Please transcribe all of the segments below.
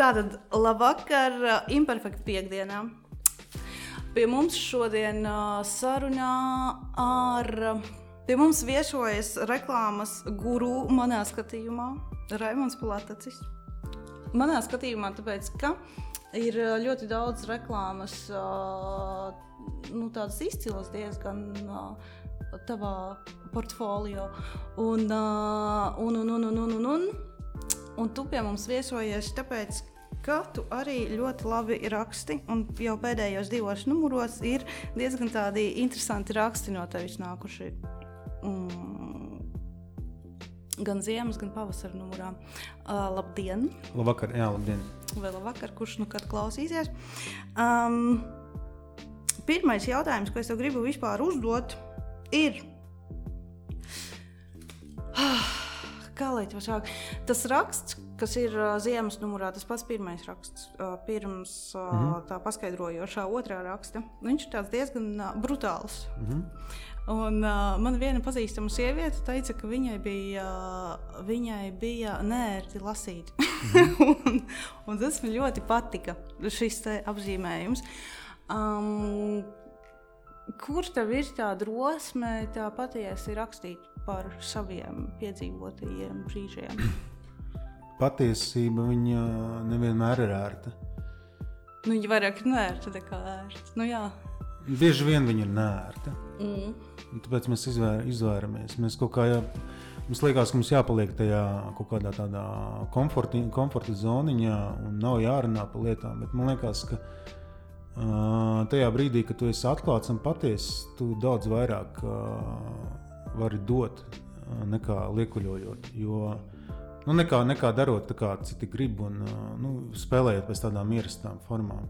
Tātad, labvakar, imperfekta piekdienā. Pie mums šodien uh, sarunā ar. Pie mums viesojas reklāmas guru manā skatījumā, Raimons Platacis. Manā skatījumā, tāpēc, ka ir ļoti daudz reklāmas, nu, tādas izcilas diezgan tavā portfolio. Un, uh, un, un, un, un, un, un, un tu pie mums viesojies, tāpēc, ka tu arī ļoti labi raksti. Un jau pēdējos divos numuros ir diezgan tādi interesanti raksti no tevis nākuši. Mm, gan ziemas, gan pavasara numurā. Uh, labdien! Labvakar, jā, labdien! Vai labvakar, kurš nu kad klausīsies? Um, pirmais jautājums, ko es tev gribu vispār uzdot, ir. Kā lai to sāk? Tas raksts, kas ir uh, ziemas numurā, tas pats pirmais raksts, uh, pirms uh, mm -hmm. tā paskaidrojošā otrā raksta. Viņš ir diezgan uh, brutāls. Mm -hmm. Un, uh, man viena pazīstama sieviete teica, ka viņai bija, uh, viņai bija nērti lasīt. Mm -hmm. un, un tas man ļoti patika, šis apzīmējums. Um, kur tev ir tā drosme, tā patiesi rakstīt par saviem piedzīvotajiem brīžiem? Patiesība viņa nevienmēr ir ērta. Nu, viņa vairāk ir nērta nekā ērta. Nu, jā. Bieži vien viņa ir nērta. Mm. Tāpēc mēs izvēr, izvairamies. Mēs kaut kā jā, mums liekas, ka mums jāpaliek tajā kaut kādā tādā komforta, komforta zoniņā un nav jārunā par lietām. Bet man liekas, ka uh, tajā brīdī, kad tu esi atklāts un patiess, tu daudz vairāk uh, vari dot uh, nekā liekuļojot. Jo, nu, nekā, nekā darot tā, kā citi grib un uh, nu, spēlējot pēc tādām ierastām formām.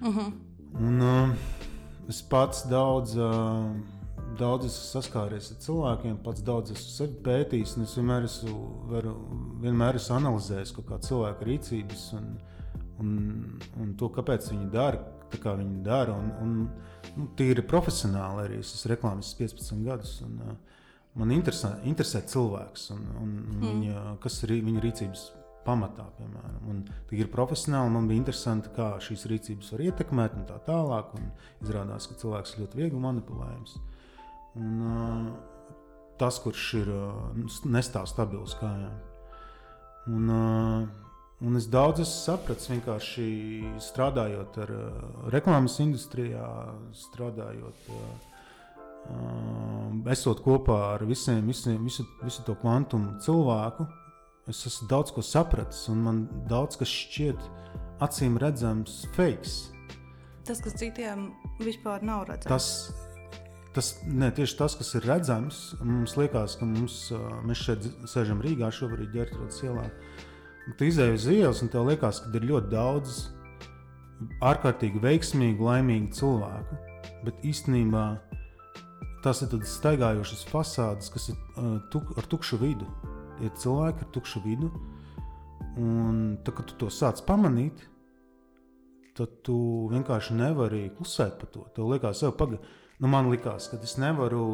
Uh -huh. un, uh, es pats daudz. Uh, daudz esmu saskāries ar cilvēkiem, pats daudz esmu sevi pētījis. Es vienmēr esmu, varu, vienmēr esmu analizējis kaut kādu cilvēku rīcības un, un, un to, kāpēc viņi dara, kā viņi dara. Un, un, nu, tīri profesionāli arī es esmu reklāmas 15 gadus. Un, uh, man interesē, interesē cilvēks un, un mm. viņa, kas ir viņa rīcības pamatā, piemēram. Un ir profesionāli, man bija interesanti, kā šīs rīcības var ietekmēt un tā tālāk. Un izrādās, ka cilvēks ir ļoti viegli manipulējams. Un, uh, tas, kurš ir uh, nestāv stabils kājām. Un, uh, un es daudz esmu sapratis vienkārši strādājot ar reklāmas industrijā, strādājot. Uh, Esot kopā ar visiem, visiem visu, visu to kvantumu cilvēku, es esmu daudz ko sapratis, un man daudz kas šķiet acīm redzams, fakes. Tas, kas citiem vispār nav redzams. Tas Tas ne, tieši tas, kas ir redzams, mums liekas, ka mums, mēs šeit sēžam Rīgā, šobrīd ģērbtos ielā. Tu izēji uz ielas, un tev liekas, ka ir ļoti daudz ārkārtīgi veiksmīgu, laimīgu cilvēku. Bet īstenībā tās ir tādas staigājošas fasādes, kas ir uh, tuk, ar tukšu vidu. Ir cilvēki ar tukšu vidu, un tad, kad tu to sāc pamanīt, tad tu vienkārši nevari klusēt par to. Tev liekas, jau pagaidi nu, man likās, ka es nevaru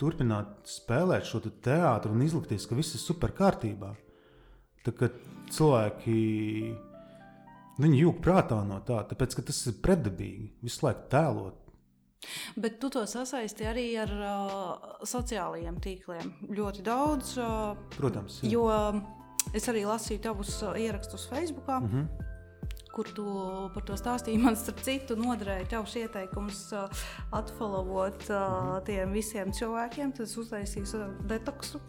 turpināt spēlēt šo te teātru un izlikties, ka viss ir super kārtībā. Tā kā cilvēki viņi jūg prātā no tā, tāpēc ka tas ir pretdabīgi visu laiku tēlot. Bet tu to sasaisti arī ar uh, sociālajiem tīkliem. Ļoti daudz. Uh, Protams. Jā. Jo es arī lasīju tavus uh, ierakstus Facebook. Mm -hmm kur tu par to stāstīji. Man, starp citu, noderēja tavs ieteikums uh, atfollowot uh, mhm. tiem visiem cilvēkiem. Tad es uztaisīju savu detoksu.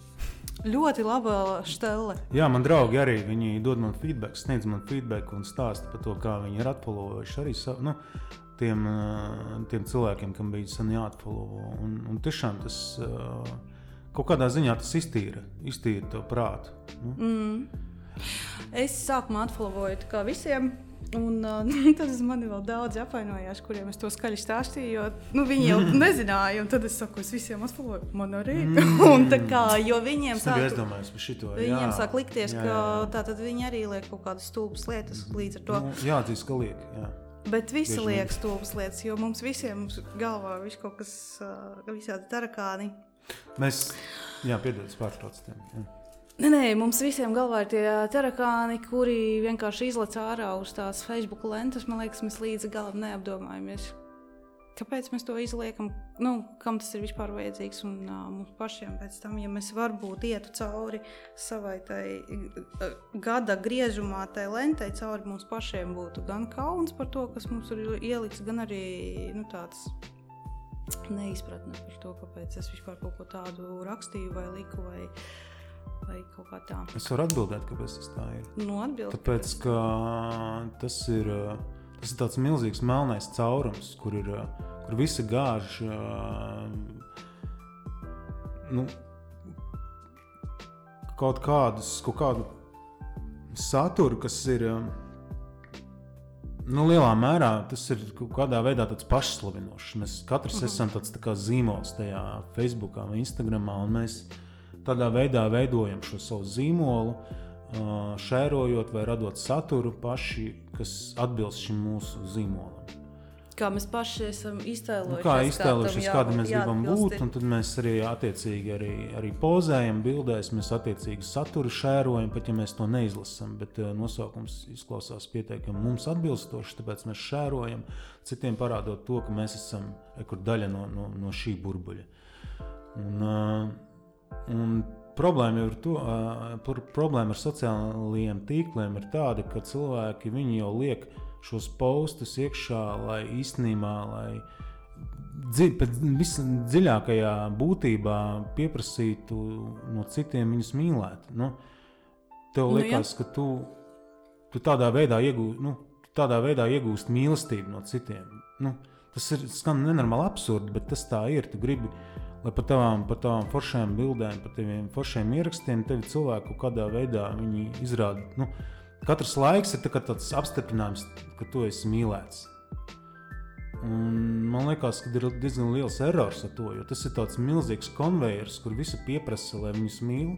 Ļoti laba stela. Jā, man draugi arī viņi dod man feedback, sniedz man feedback un stāsta par to, kā viņi ir atfollowojuši arī savu. Nu, Tiem, uh, tiem cilvēkiem, kam bija sen jāatfollow. Un, un tiešām tas uh, kaut kādā ziņā tas iztīra, iztīra to prātu. Nu? Mm. Es sākumā atfollowoju kā visiem, Un uh, tad man vēl daudz apvainojās, kuriem es to skaļi stāstīju. Jo nu, viņi jau nezināja, un tad es saku, es visiem atklāju, man arī. Mm. kā, jo viņiem sāk, šito, viņiem jā, sāk likties, jā, jā, jā. ka tā, viņi arī liek kaut kādas stulbas lietas līdz ar to. Nu, jā, tas ka liek. Bet visi liek stulbas lietas, jo mums visiem galvā ir kaut kas, visādi tarakāni. Mēs, jā, piedodiet, pārtrauc tiem. Nē, nē, mums visiem galvā ir tie terakāni, kuri vienkārši izlaiž ārā uz tās Facebook lentas. Man liekas, mēs līdz galam neapdomājamies. Kāpēc mēs to izliekam? Nu, kam tas ir vispār vajadzīgs? Un uh, mums pašiem pēc tam, ja mēs varbūt ietu cauri savai tai, uh, gada griežumā, tai lentai, cauri mums pašiem būtu gan kauns par to, kas mums ir ielikts, gan arī nu, tāds neizpratne par to, kāpēc es vispār kaut ko tādu rakstīju vai liku. Vai, vai kaut kā tā. Es varu atbildēt, kāpēc tas tā ir. Nu, atbild, Tāpēc, ka tas ir, tas ir tāds milzīgs melnais caurums, kur ir kur visi gāž. Nu, kaut kādus, kaut kādu saturu, kas ir nu, lielā mērā tas ir kaut kādā veidā pašslavinošs. Mēs katrs mm. esam tāds tā zīmols tajā Facebook Instagram, un mēs tādā veidā veidojam šo savu zīmolu, šērojot vai radot saturu paši, kas atbilst šim mūsu zīmolam kā mēs paši esam iztēlojušies. Nu, kā iztēlojušies, kāda mēs gribam būt, un tad mēs arī attiecīgi arī, arī pozējam, bildēs, mēs attiecīgi saturu šērojam, pat ja mēs to neizlasām. Bet nosaukums izklausās pietiekami mums atbilstoši, tāpēc mēs šērojam, citiem parādot to, ka mēs esam daļa no, no, no šī burbuļa. Un, un problēma, to, uh, problēma ar sociālajiem tīkliem ir tāda, ka cilvēki jau liek šos postus iekšā, lai īstenībā, lai pēc visdziļākajā būtībā pieprasītu no citiem viņus mīlēt. Nu, tev liekas, nu, ka tu, tu tādā veidā iegūsti. Nu, Tādā veidā iegūst mīlestību no citiem. Nu, tas ir skan nenormāli absurdi, bet tas tā ir. Tu gribi, lai par tavām, par tavām foršajām bildēm, par taviem foršajiem ierakstiem, tevi cilvēku kādā veidā izrāda. Nu, Katrs laiks ir tā tāds apstiprinājums, ka tu esi mīlēts. Un man liekas, ka ir diezgan liels erors ar to, jo tas ir tāds milzīgs konvejers, kur visi pieprasa, lai viņus mīl.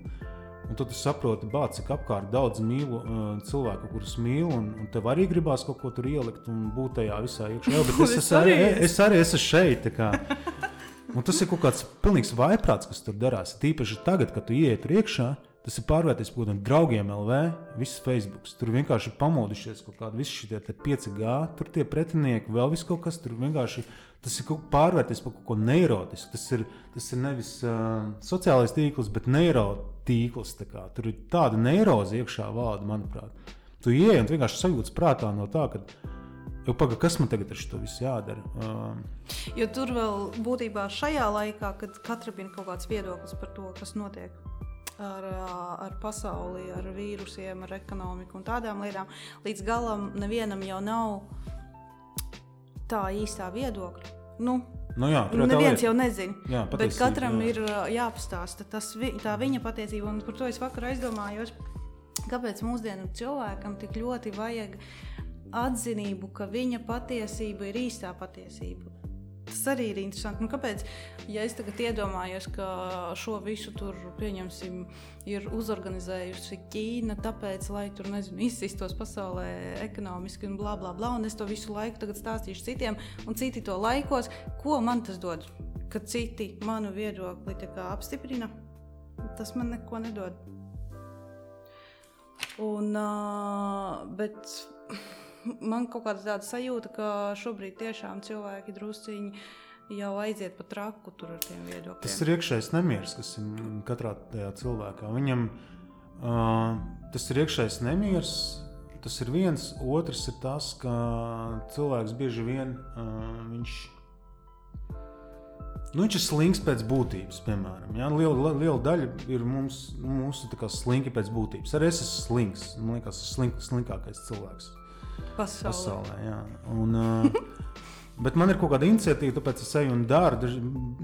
Un tad tu saproti, bāc, cik apkārt daudz mīlu uh, cilvēku, kurus mīlu, un, un tev arī gribās kaut ko tur ielikt un būt tajā visā iekšā. Jā, bet es, es, arī, es arī esmu šeit. Un tas ir kaut kāds pilnīgs vaiprāts, kas tur darās. Tīpaši tagad, kad tu ienāc tur iekšā, Tas ir pārvērties par kādiem draugiem LV, visas Facebook. Tur vienkārši ir pamodušies kaut kādi visi šie 5G, tur tie pretinieki, vēl viss kaut kas tur vienkārši. Tas ir pārvērties par kaut ko neirotisku. Tas ir, tas ir nevis uh, sociālais tīkls, bet neirotīkls. Tur ir tāda neiroze iekšā valda, manuprāt. Tu ieej un vienkārši sajūti prātā no tā, ka Jo, paga, kas man tagad ar šo visu jādara? Um, jo tur vēl būtībā šajā laikā, kad katram ir kaut kāds viedoklis par to, kas notiek ar, ar pasauli, ar vīrusiem, ar ekonomiku un tādām lietām. Līdz galam nevienam jau nav tā īstā viedokļa. Nu, Nu jā, neviens jau nezina. Jā, bet katram jā. ir jāpastāsta tas, tā viņa patiesība. Un par to es vakar aizdomājos, kāpēc mūsdienu cilvēkam tik ļoti vajag atzinību, ka viņa patiesība ir īstā patiesība. Tas arī ir interesanti. Nu, kāpēc? Ja es tagad iedomājos, ka šo visu tur pieņemsim, ir uzorganizējusi Ķīna, tāpēc, lai tur nezinu, izsistos pasaulē ekonomiski un bla bla bla, un es to visu laiku stāstīšu citiem, un citi to laikos, ko man tas dod? Kad citi manu viedokli apstiprina, tas man neko nedod. Un, uh, bet man kaut kāda tāda sajūta, ka šobrīd tiešām cilvēki drusciņi jau aiziet pa traku tur ar tiem viedokļiem. Tas ir iekšējs nemieris, kas ir katrā tajā cilvēkā. Viņam uh, tas ir iekšējs nemieris. Tas ir viens, otrs ir tas, ka cilvēks bieži vien uh, viņš, nu, viņš ir slings pēc būtības. Piemēram, ja? liela, liela daļa ir mums, mūsu slinki pēc būtības. Arī es esmu slings. Man liekas, tas ir slink, slinkākais cilvēks pasaulē. pasaulē jā. un, bet man ir kaut kāda iniciatīva, tāpēc es eju un daru. Daž,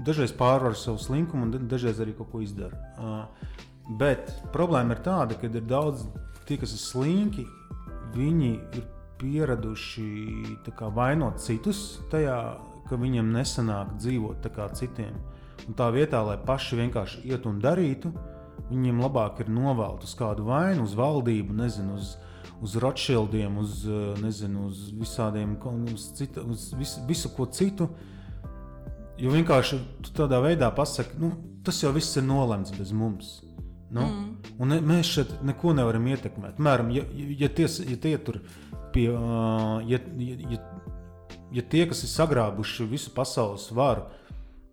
dažreiz pārvaru savu slinkumu, un dažreiz arī kaut ko izdaru. Uh, bet problēma ir tāda, ka ir daudz tie, kas ir slinki, viņi ir pieraduši kā, vainot citus tajā, ka viņiem nesanāk dzīvot kā citiem. Un tā vietā, lai paši vienkārši iet un darītu, viņiem labāk ir novelt uz kādu vainu, uz valdību, nezinu, uz, uz Rothschildiem, uz, eh, nezinu, uz visādiem, uz, cita, uz visu, visu ko citu. Jo vienkārši tādā veidā pasakā, nu, tas jau viss ir nolemts bez mums. Nu? Mm. Un ne, mēs šeit neko nevaram ietekmēt. Piemēram, ja, ja, tie, ja tie tur pie, uh, ja, ja, ja tie, kas ir sagrābuši visu pasaules varu,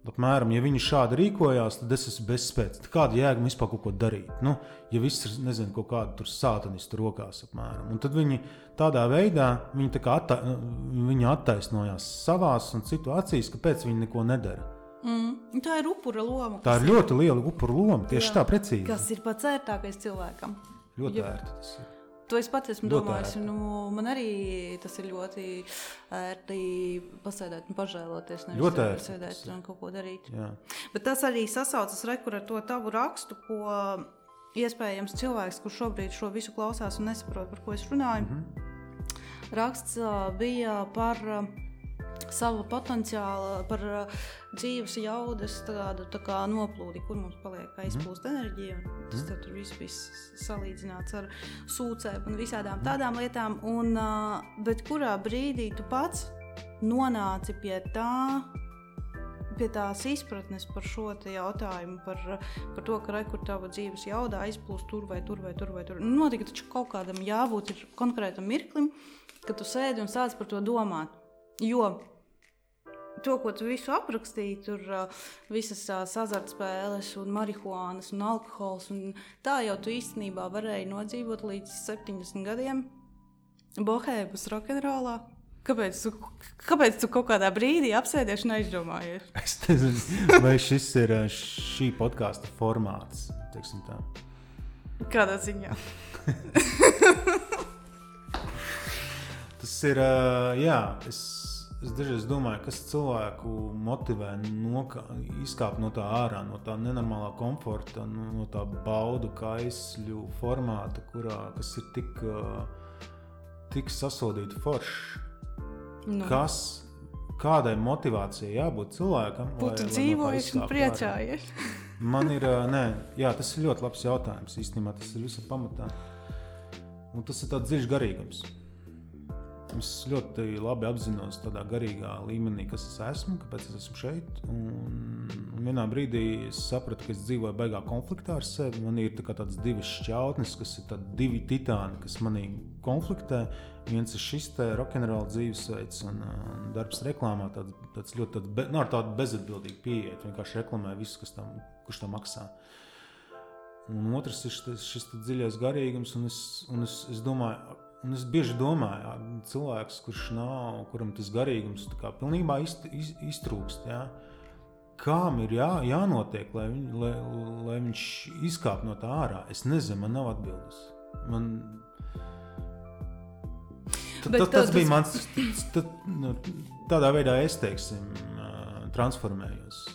Apmēram, ja viņi šādi rīkojās, tad es esmu bezspēcīgs. Kāda jēga vispār kaut ko darīt? Nu, ja viss ir nezinu, kaut kāda sātanistu rokās, apmēram. Un tad viņi tādā veidā viņi tā atta, viņi attaisnojās savās un citu acīs, kāpēc viņi neko nedara. Mm, tā ir upura loma. Tā ir ļoti liela upura loma. Tieši jā, tā, precīzi. Kas ir pats ērtākais cilvēkam? Ļoti ērti tas ir. To es pats esmu domājis. Nu, man arī tas ir ļoti ērti pasēdēt un pažēloties. Ļoti ērti. Sēdēt un kaut ko darīt. Jā. Bet tas arī sasaucas rekur ar to tavu rakstu, ko iespējams cilvēks, kurš šobrīd šo visu klausās un nesaprot, par ko es runāju. Mm -hmm. Raksts bija par savu potenciālu, par dzīves jaudas tādu tā kā noplūdi, kur mums paliek aizplūst mm. enerģija. Tas mm. tur viss bija salīdzināts ar sūcēm un visādām tādām lietām. Un, bet kurā brīdī tu pats nonāci pie tā, pie tās izpratnes par šo jautājumu, par, par to, ka rekur tava dzīves jauda aizplūst tur vai tur vai tur vai tur. Nu, notika taču kaut kādam jābūt konkrētam mirklim, kad tu sēdi un sāc par to domāt. Jo to, ko tu visu aprakstīji, tur visas azartspēles, un marihuānas un alkohols. Un tā jau tu īstenībā varēji nodzīvot līdz 70 gadiem bohēmas rokenrolā. Kāpēc tu, kāpēc tu kaut kādā brīdī apsēdies un aizdomājies? Es nezinu, vai šis ir šī podkāstu formāts. Kādā ziņā? Tas ir, jā, es Es dažreiz domāju, kas cilvēku motivē nokā, izkāpt no tā ārā, no tā nenormālā komforta, no, no tā baudu kaisļu formāta, kurā, kas ir tik, tik sasodīta forša. Nu. Kas, kādai motivācijai jābūt cilvēkam? Būtu dzīvojis un priecājies. Man ir, nē, jā, tas ir ļoti labs jautājums. Īstenībā tas ir visam pamatā. Un tas ir tāds dziļš garīgums. Es ļoti labi apzinos tādā garīgā līmenī, kas es esmu, kāpēc es esmu šeit. Un, un vienā brīdī es sapratu, ka es dzīvoju baigā konfliktā ar sevi. Man ir tā tādas divas šķautnes, kas ir divi titāni, kas manī konfliktē. Viens ir šis rokenrola dzīvesveids un, un darbs reklāmā, tāds, tāds ļoti tāds be, nu, tāda bezatbildīga pieeja. Vienkārši reklamē visu, kas tam, kurš tam maksā. Un otrs ir šis, šis dziļais garīgums, un es, un es, es domāju, Un es bieži domāju, ka cilvēks, kurš nav, kuram tas garīgums pilnībā izt, iz, iztrūkst, ja, kām ir jā, jānotiek, lai, viņ, lai, lai viņš izkāptu no tā ārā, es nezinu, man nav atbildes. Man... Tad, tad, tas bija mans. Tad, nu, tādā veidā es teiksim, transformējos.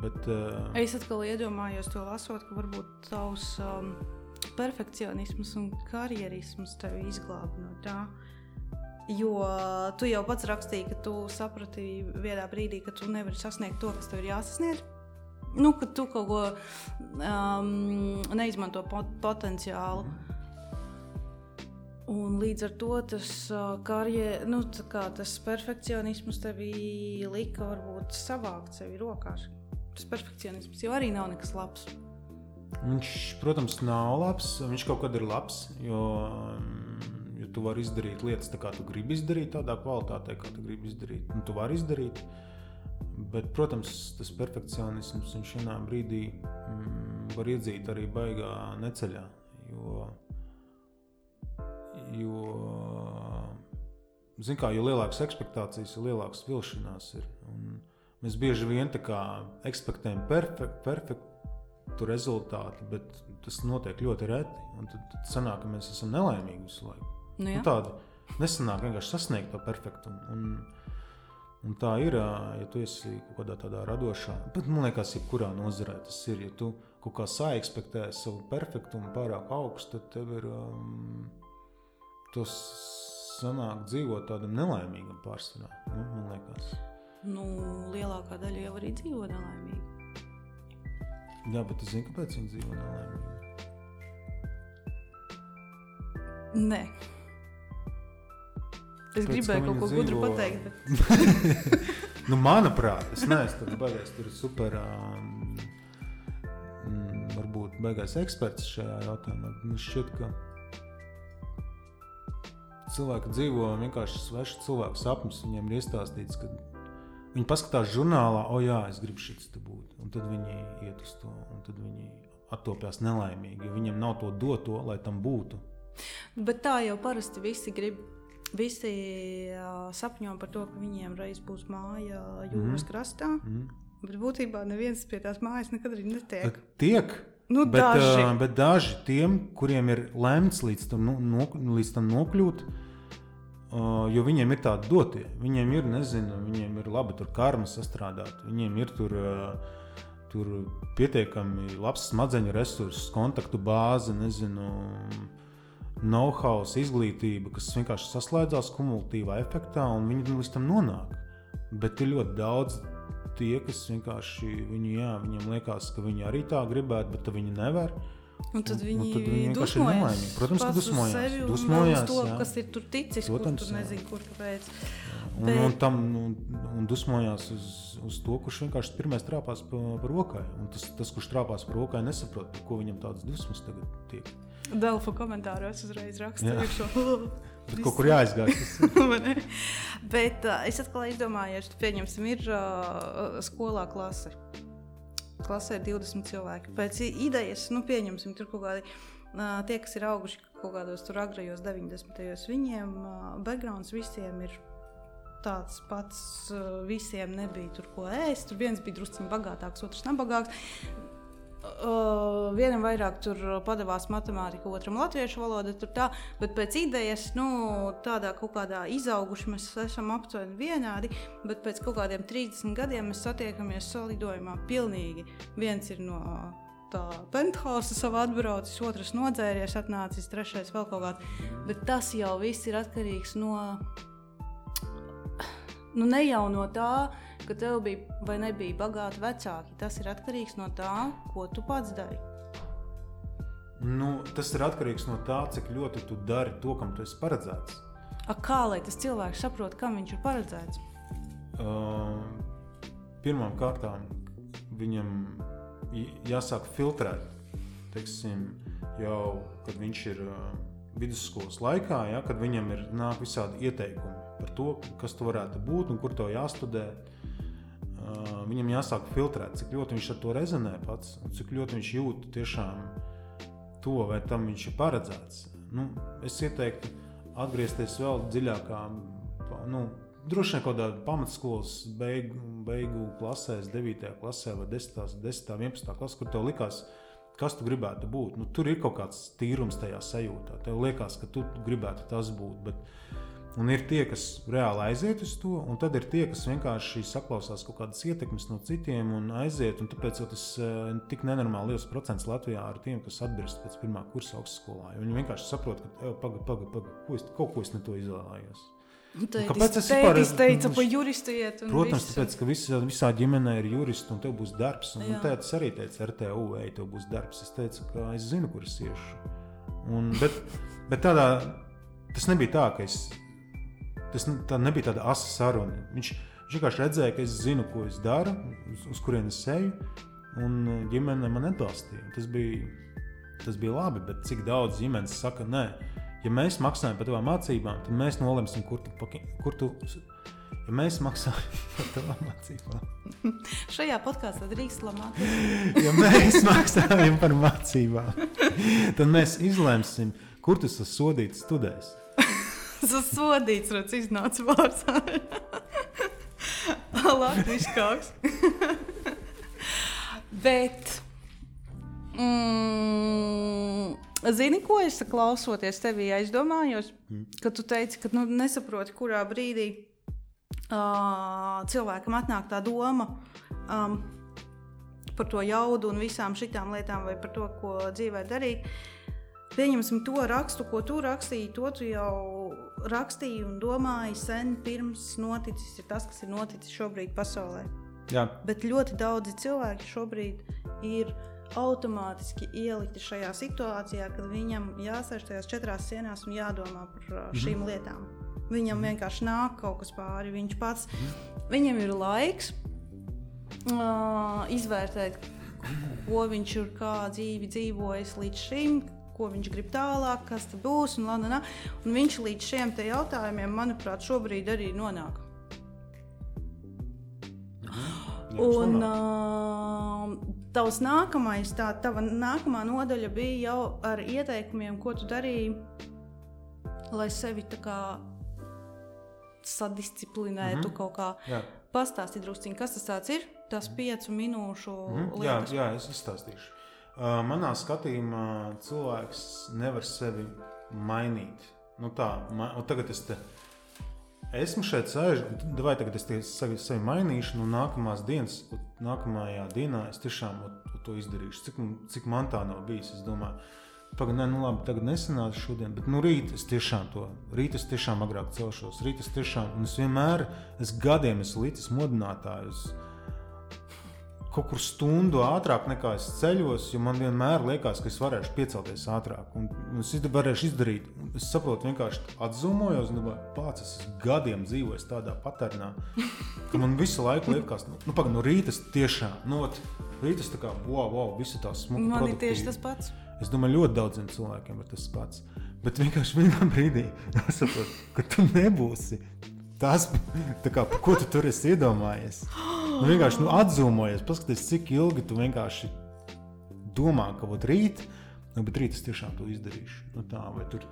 Bet, uh... Es atkal iedomājos to lasot, ka varbūt tavs. Um perfekcionisms un karjerisms tevi izglāba no tā. Jo tu jau pats rakstīji, ka tu saprati vienā brīdī, ka tu nevari sasniegt to, kas tev ir jāsasniedz. Nu, ka tu kaut ko um, neizmanto pot potenciālu. Un līdz ar to tas, uh, karjer, nu, kā, tas perfekcionisms tev lika varbūt savākt sevi rokās. Tas perfekcionisms jau arī nav nekas labs. Viņš, protams, nav labs. Viņš kaut kad ir labs, jo, mm, jo tu vari izdarīt lietas tā, kā tu gribi izdarīt, tādā kvalitātē, kā tu gribi izdarīt. Un tu vari izdarīt. Bet, protams, tas perfekcionisms vienā brīdī mm, var iedzīt arī baigā neceļā. Jo, jo, kā, jo lielākas expectācijas, jo lielākas vilšanās ir. Un mēs bieži vien ekspektējam perfektu, perfekt, tu rezultāti, bet tas notiek ļoti reti. Tad, tad sanāk, ka mēs esam nelaimīgi visu laiku. Nu, nu, tāda nesanāk vienkārši sasniegt to perfektumu. Un, un tā ir, ja tu esi kaut kādā tādā radošā, bet man liekas, jebkurā nozarē tas ir. Ja tu kaut kā saikspektē savu perfektumu pārāk augstu, tad tev ir um, tas sanāk dzīvot tādam nelaimīgam pārsvarā. Nu, man liekas. Nu, lielākā daļa jau arī dzīvo nelaimīgi. Jā, bet es zinu, kāpēc viņi dzīvo nelaimīgi. Nē. Es Pēc, gribēju kaut ko dzīvo... gudru pateikt. Bet... nu, manuprāt, es neesmu tāds baigājis. Tur ir super. Um, varbūt baigais eksperts šajā jautājumā. Man šķiet, ka cilvēki dzīvo vienkārši svešu cilvēku sapņus. Viņiem ir iestāstīts, ka viņi paskatās žurnālā, o jā, es gribu šis te būt. Un tad viņi iet uz to, un tad viņi attopjas nelaimīgi, jo viņiem nav to doto, lai tam būtu. Bet tā jau parasti visi grib. Visi uh, sapņo par to, ka viņiem reiz būs māja jūras mm. krastā. Mm. Bet būtībā neviens pie tās mājas nekad arī netiek. Tiek, Nu, bet, daži. uh, bet daži tiem, kuriem ir lemts līdz tam, no, no, līdz tam nokļūt, uh, jo viņiem ir tādi dotie. Viņiem ir, nezinu, viņiem ir labi tur karma sastrādāt, viņiem ir tur, uh, tur pietiekami labs smadzeņu resurss, kontaktu bāze, nezinu, know-how, izglītība, kas vienkārši saslēdzās kumulatīvā efektā, un viņi līdz tam nonāk. Bet ir ļoti daudz tie, kas vienkārši viņu, jā, viņiem liekas, ka viņi arī tā gribētu, bet viņi nevar. Un tad viņi, un tad viņi vienkārši ir dusmojas nelaimīgi. Protams, ka dusmojās. Dusmojās, uz to, jā. kas ir tur ticis, Protams, kur tur nezinu, kur kāpēc. Un, Bet- un, tam, un, un dusmojās uz, uz to, kurš vienkārši pirmais trāpās pa, pa rokai. Un tas, tas, kurš trāpās pa rokai, nesaprot, ko viņam tādas dusmas tagad tiek. Delfa komentāros uzreiz rakstīju. Bet kaut kur jāizgāj. Tas, Vai ne? Bet uh, es atkal izdomāju, ja pieņemsim, ir uh, skolā klase. Klasē ir 20 cilvēki. Pēc idejas, nu, pieņemsim, tur kaut kādi tie, kas ir auguši kaut kādos tur agrajos 90. gados, viņiem backgrounds visiem ir. Tāds pats visiem nebija tur ko ēst. Tur viens bija drusku bagātāks, otrs nebagāts. Uh, vienam vairāk tur padavās matemātika, otram latviešu valoda. Tā, bet pēc idejas, nu, tādā kaut kādā izauguši mēs esam aptuveni vienādi. Bet pēc kaut kādiem 30 gadiem mēs satiekamies solidojumā. Pilnīgi viens ir no penthausa savā atbraucis, otrs nodzēries, atnācis, trešais vēl kaut kāds. Bet tas jau viss ir atkarīgs no. Nu, ne jau no tā, ka tev bija vai nebija bagāti vecāki. Tas ir atkarīgs no tā, ko tu pats dari. nu, tas ir atkarīgs no tā, cik ļoti tu dari to, kam tu esi paredzēts. A, kā lai tas cilvēks saprot, kam viņš ir paredzēts? Uh, pirmām kārtām viņam jāsāk filtrēt. Teiksim, jau kad viņš ir uh, vidusskolas laikā, ja, kad viņam ir nāk visādi ieteikumi par to, kas tu varētu būt un kur to jāstudē. Uh, viņam jāsāk filtrēt, cik ļoti viņš ar to rezonē pats, un cik ļoti viņš jūt tiešām to, vai tam viņš ir paredzēts. Nu, es ieteiktu atgriezties vēl dziļākā, nu, droši vien kaut kādā pamatskolas beigu, beigu klasē, 9. klasē vai 10. 10. 11. klasē, kur tev likās, kas tu gribētu būt. Nu, tur ir kaut kāds tīrums tajā sajūtā. Tev liekas, ka tu gribētu tas būt. Bet, Un ir tie, kas reāli aiziet uz to, un tad ir tie, kas vienkārši saklausās kaut kādas ietekmes no citiem un aiziet. Un tāpēc tas uh, tik nenormāli liels procents Latvijā ir tiem, kas atbrīvojas pēc pirmā kursa augstskolā. Viņi vienkārši saprot, ka pagaidi, pagaidi, paga, ko es, kaut ko es ne to izvēlējos. Tētis, kāpēc es tētis vispār- teica, nu, pa juristu iet. un Protams, visu. tāpēc, ka visā, visā ģimenē ir jurists un tev būs darbs. Un Jā. tēvs arī teica, RTU, ej, tev būs darbs. Es teicu, ka es zinu, kur es iešu. Un, bet, bet tādā, tas nebija tā, ka es. Tas tā nebija tāda asa saruna. Viņš, viņš vienkārši redzēja, ka es zinu, ko es daru, uz, uz kurienes eju, un uh, ģimene man atbalstīja. Tas bija, tas bija labi, bet cik daudz ģimenes saka, nē, ja mēs maksājam par tavām mācībām, tad mēs nolemsim, kur tu, kur tu Ja mēs maksājam par tavām mācībām, Šajā podkāstā drīkst lamāt. ja mēs maksājam par mācībām, tad mēs izlemsim, kur tas sodīts studēs. Tas sodīts, redz, iznāca vārds. Latvijas kaut Bet. Mm, zini, ko es klausoties tevī aizdomājos? Kad tu teici, ka nu, nesaproti, kurā brīdī uh, cilvēkam atnāk tā doma um, par to jaudu un visām šitām lietām, vai par to, ko dzīvē darīt. Pieņemsim to rakstu, ko tu rakstīji. To tu jau rakstīji un domāji sen pirms noticis tas, kas ir noticis šobrīd pasaulē. Jā, Bet ļoti daudzi cilvēki šobrīd ir automātiski ielikti šajā situācijā, kad viņam jāsēž tajās četrās sienās un jādomā par uh, šīm mm. lietām. Viņam vienkārši nāk kaut kas pāri. Viņš pats, viņam ir laiks uh, izvērtēt, ko viņš ir kā dzīvi dzīvojis līdz šim, ko viņš grib tālāk, kas tas būs. Un, la, la, la. un viņš līdz šiem jautājumiem, manuprāt, šobrīd arī nonāk. Un uh, tavs nākamais, tā tava nākamā nodaļa bija jau ar ieteikumiem, ko tu darīji, lai sevi tā kā sadisciplinētu mm -hmm. kaut kā. Jā. Pastāsti drusciņ, kas tas ir? Tas piecu minūšu mm -hmm. lietas. Jā, jā, es izstāstīšu. Uh, manā skatījumā cilvēks nevar sevi mainīt. Nu tā, ma tagad es te esmu šeit sēžu, vai tagad es sevi, sevi mainīšu, nu nākamās dienas, nākamajā dienā es tiešām to izdarīšu. Cik, cik man tā nav bijis, es domāju. Pagaidām, nu labi, tagad nesanāca šodien, bet nu rīt es tiešām to, rīt es tiešām agrāk celšos, rīt es tiešām, un es vienmēr, es gadiem esmu līdzis modinātājus. Kaut kur stundu ātrāk nekā es ceļos, jo man vienmēr liekas, ka es varēšu piecelties ātrāk. Un, un es varēšu izdarīt, es saprotu, vienkārši atzumojos, un pats es gadiem dzīvojis tādā paternā, ka man visu laiku liekas, nu, nu pagaidi, no rīta tiešām, nu, rīta tā kā, wow, wow, visu tā smuku. Man ir tieši tas pats. Es domāju, ļoti daudziem cilvēkiem ir tas pats. Bet vienkārši vienā brīdī saprotu, ka tu nebūsi tas, kā, ko tu tur esi iedomājies. Nu, vienkārši nu, atzīmojies, paskaties, cik ilgi tu vienkārši domā, ka vat, rīt, nu, bet rīt es tiešām to izdarīšu. Nu, tā, tur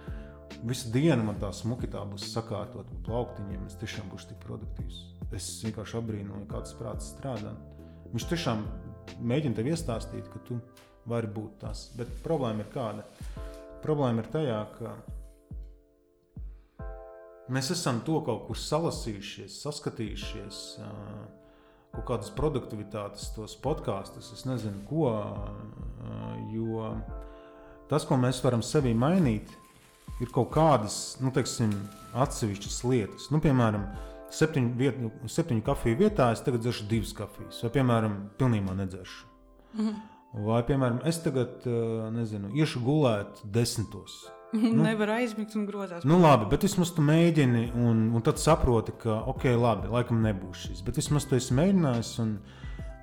visu dienu man tā smuki tā būs sakārtot ar plauktiņiem, es tiešām būšu tik produktīvs. Es vienkārši apbrīnoju, kāds prāts strādā. Viņš tiešām mēģina tev iestāstīt, ka tu esi var būt tas. Bet problēma ir kāda? Problēma ir tajā, ka mēs esam to kaut kur salasījušies, saskatījušies, kaut kādas produktivitātes, tos podkāstus, es nezinu, ko. Jo tas, ko mēs varam sevī mainīt, ir kaut kādas, nu, teiksim, atsevišķas lietas. Nu, piemēram, septiņu, viet, septiņu kafiju vietā es tagad dzeršu divas kafijas, vai, piemēram, pilnībā nedzeršu. -hmm. Vai, piemēram, es tagad, nezinu, iešu gulēt desmitos. Nu, Nevar aizmigt un grozās. Nu, labi, bet vismaz tu mēģini, un, un tad saproti, ka, ok, labi, laikam nebūs šis. Bet vismaz tu esi mēģinājis, un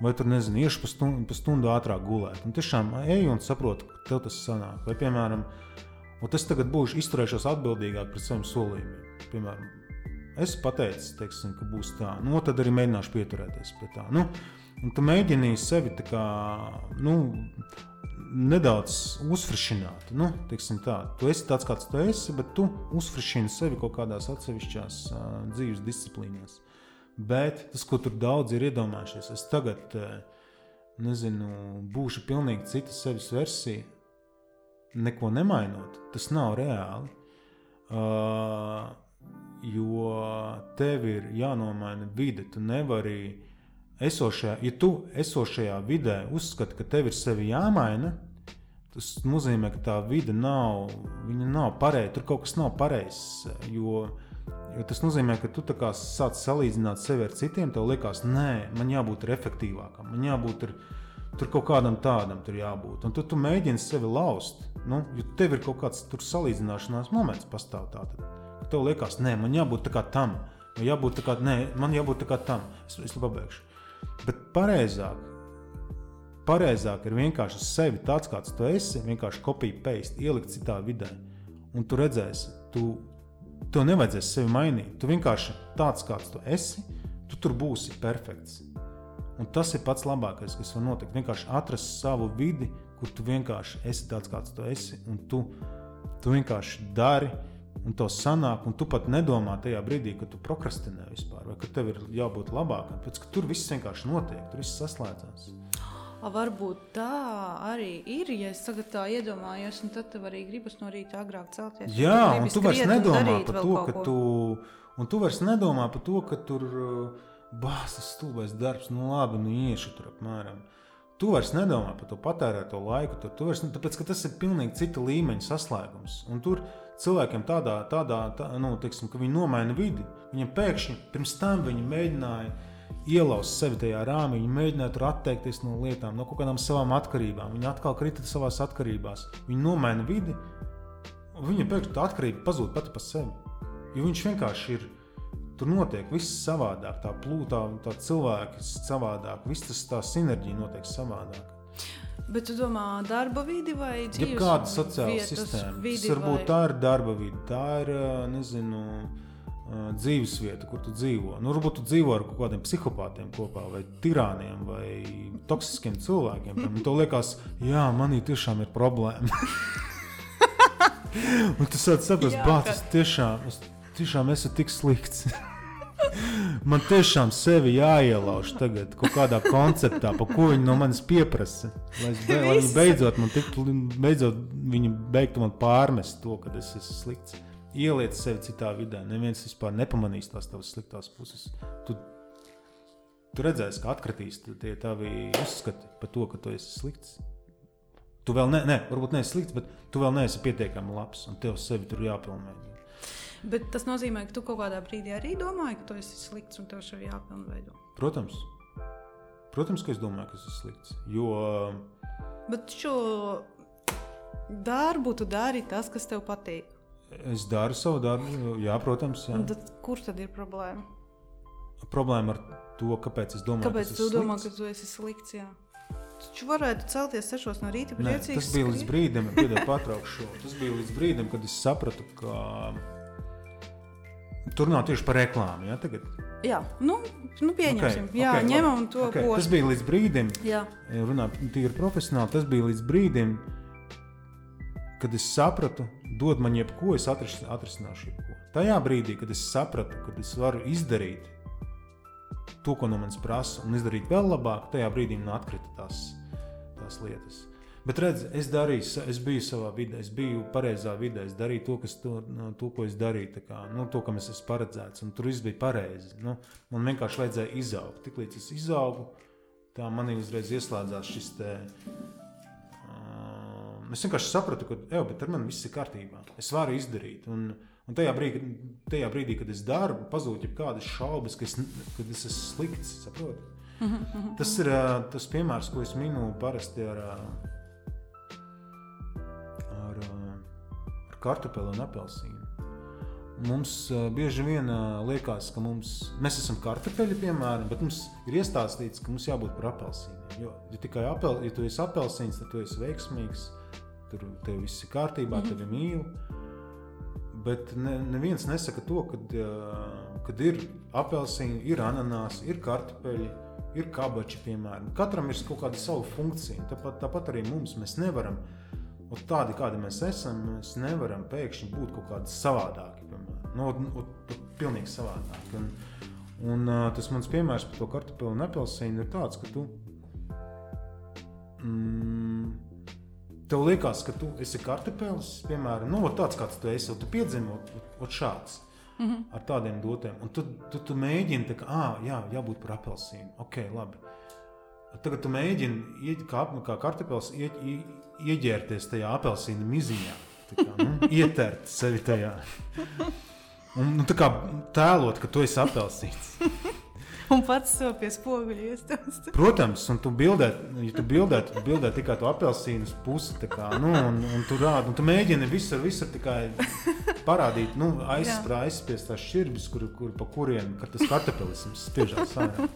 vai tur, nezinu, iešu pa stundu, pa stundu ātrāk gulēt. Un tiešām ej un saproti, ka tev tas sanāk. Vai, piemēram, es tagad būšu izturēšos atbildīgāk pret saviem solījumiem. Piemēram, es pateicu, teiksim, ka būs tā, nu, tad arī mēģināšu pieturēties pie tā. Nu, Un tu mēģini sevi kā, nu, nedaudz uzfrišināt. Nu, tā. Tu esi tāds, kāds tu esi, bet tu uzfrišini sevi kaut kādās atsevišķās uh, dzīves disciplīnās. Bet tas, ko tur daudz ir iedomājušies, es tagad uh, nezinu, būšu pilnīgi cita sevis versija, neko nemainot. Tas nav reāli. Uh, jo tev ir jānomaina vide. Tu nevari esošajā, ja tu esošajā vidē uzskati, ka tev ir sevi jāmaina, tas nozīmē, ka tā vide nav, nav pareiza, tur kaut kas nav pareizs. Jo, jo tas nozīmē, ka tu sāc salīdzināt sevi ar citiem, tev liekas, nē, man jābūt efektīvākam, man jābūt ar, tur kaut kādam tādam, tur jābūt. Un tu, tu mēģini sevi laust, nu, jo tev ir kaut kāds salīdzināšanās moments pastāv tātad. Tev liekas, nē, man jābūt tā kā tam, jābūt tā kā, nē, man jābūt tā kā tam. Es, es pabeigšu. Bet pareizāk, pareizāk ir vienkārši sevi tāds, kāds tu esi, vienkārši kopija paste, ielikt citā vidē. Un tu redzēsi, tu, tev nevajadzēs sevi mainīt. Tu vienkārši tāds, kāds tu esi, tu tur būsi perfekts. Un tas ir pats labākais, kas var notikt. Vienkārši atrast savu vidi, kur tu vienkārši esi tāds, kāds tu esi, un tu, tu vienkārši dari un to sanāk, un tu pat nedomā tajā brīdī, kad tu prokrastinē vispār, vai ka tev ir jābūt labākam. Pēc tur viss vienkārši notiek, tur viss saslēdzās. Varbūt tā arī ir. Ja es tagad tā iedomājos, tad tev arī gribas no rīta agrāk celties. Jā, un, un tu vairs nedomā par to, ka tu, un tu vairs nedomā par to, ka tur bāzes stulbais darbs, nu labi, nu iešu tur apmēram. Tu vairs nedomā par to patērēto laiku, tur, tu vairs, tāpēc, ka tas ir pilnīgi cita līmeņa saslēgums. Un tur cilvēkiem tādā, tādā tā, nu, teiksim, ka viņi nomaina vidi. Viņam pēkšņi pirms tam viņi mēģināja ielauzt sevi tajā rāmī, viņi mēģināja tur atteikties no lietām, no kaut kādām savām atkarībām. Viņi atkal krita savā atkarībās. Viņi nomaina vidi, un viņa pēkšņi tā atkarība pazūd pati par sevi. Jo viņš vienkārši ir. Tur notiek viss savādāk, tā plūtā, tā cilvēki savādāk, viss tas tā sinerģija notiek savādāk. Bet tu domā, darba vidi vai dzīves? Jebkāda sociāla vietas sistēma. vidi Tas varbūt vai- tā ir darba vide, tā ir nezinu, dzīves vieta, kur tu dzīvo. Nu, varbūt tu dzīvo ar kaut kādiem psihopātiem kopā, vai tirāniem, vai toksiskiem cilvēkiem. Un tev liekas, jā, manī tiešām ir problēma. Un tu sāc saprast, tas tiešām, es tiešām esmu tik slikts. Man tiešām sevi jāielauž tagad kaut kādā konceptā, pa ko viņi no manis pieprasa. Lai, be, lai viņi beidzot man tiktu, beidzot viņi beigtu man pārmest to, ka es esmu slikts. Ieliec sevi citā vidē. Neviens vispār nepamanīs tās tavas sliktās puses. Tu, tu redzēsi, ka atkritīs tie tavi uzskati par to, ka tu esi slikts. Tu vēl ne, ne varbūt neesi slikts, bet tu vēl neesi pietiekami labs, un tev sevi tur jāpilnveido. Bet tas nozīmē, ka tu kaut kādā brīdī arī domāji, ka tu esi slikts un tev šī ir jāpilnveido. Protams, protams, ka es domāju, ka tas ir slikts. Jo Bet šo darbu tu dari tas, kas tev patīk. es daru savu darbu, jā, protams, jā. Tad, kur tad ir problēma? problēma ar to, kāpēc es domāju, Kāpēc ka tu domā, ka tu esi slikts? Jā? Taču varētu celties 6 no rīta, Nē, tas bija līdz skriet. brīdim, kad pārtraukšu šo. Tas bija līdz brīdim, kad es sapratu, ka tur nav tieši par reklāmu. Ja, tagad. Jā, nu, nu pieņemsim. Ok, jā, ok, ņemam to, Ok, ko. Tas bija līdz brīdim, Jā, runājot tīri profesionāli, tas bija līdz brīdim, kad es sapratu, dod man jebko, es atris, atrisināšu jebko. Tajā brīdī, kad es sapratu, ka es varu izdarīt to, ko no manis prasa, un izdarīt vēl labāk, tajā brīdī man atkrita tās, tās lietas. Bet redz, es darīju, es biju savā vidē, es biju pareizā vidē, es darīju to, kas to, no, to ko es darīju, kā, nu, to, kam es esmu paredzēts, un tur viss bija pareizi. Nu, man vienkārši vajadzēja izaugt. Tiklīdz es izaugu, tā manī uzreiz ieslēdzās šis te. Uh, es vienkārši sapratu, ka jau, ar mani viss ir kārtībā. Es varu izdarīt. Un, un tajā, brīdī, tajā brīdī, kad es darbu, pazūd jau kādas šaubas, ka es, kad es esmu slikts. Saproti? Tas ir uh, tas piemērs, ko es minu parasti ar, uh, kartupeli un apelsīnu. Mums uh, bieži vien uh, liekas, ka mums, mēs esam kartupeļi, piemēram, bet mums ir iestāstīts, ka mums jābūt par apelsīniem. Jo, ja tikai apel, ja tu esi apelsīns, tad tu esi veiksmīgs, tur tev viss ir kārtībā, tevi mīl. Bet ne, neviens nesaka to, ka kad ir apelsīni, ir ananās, ir kartupeļi, ir kabači, piemēram. Katram ir kaut kāda sava funkcija. Tāpat, tāpat arī mums mēs nevaram, un tādi kādi mēs esam, mēs nevaram pēkšņi būt kaut kādi savādāki. Nu, un- un- un pilnīgi savādāki. Un, un tas mans piemērs par to kartupeli un apelsīnu ir tāds, ka tu. Mm, Tev liekas, ka tu esi kartupelis, piemēram, nu, tāds kāds tu esi, tu piedzimi ot, ot, ot šāds. Mm -hmm. Ar tādiem dotiem. Un tu, tu, tu mēģini, tā kā, ah, jā, jābūt par apelsīnu. Ok, labi. Tagad tu mēģini, kā, kā kartupelis, ie, ie, ieģērties tajā apelsīna miziņā. Kā, nu, ietert sevi tajā. Un, nu, tā kā tēlot, ka tu esi apelsīns. un pats sev pie spoguļa iestāst. Protams, un tu bildē, ja tu bildē, tu bildē tikai to apelsīnu pusi, kā, nu, un, un tu rādi, un tu mēģini visur, visur tikai parādīt, nu, aizsprā, aizspiest tās šķirbis, kur, kur, pa kuriem, ka tas kartupelisms spiežās ārā.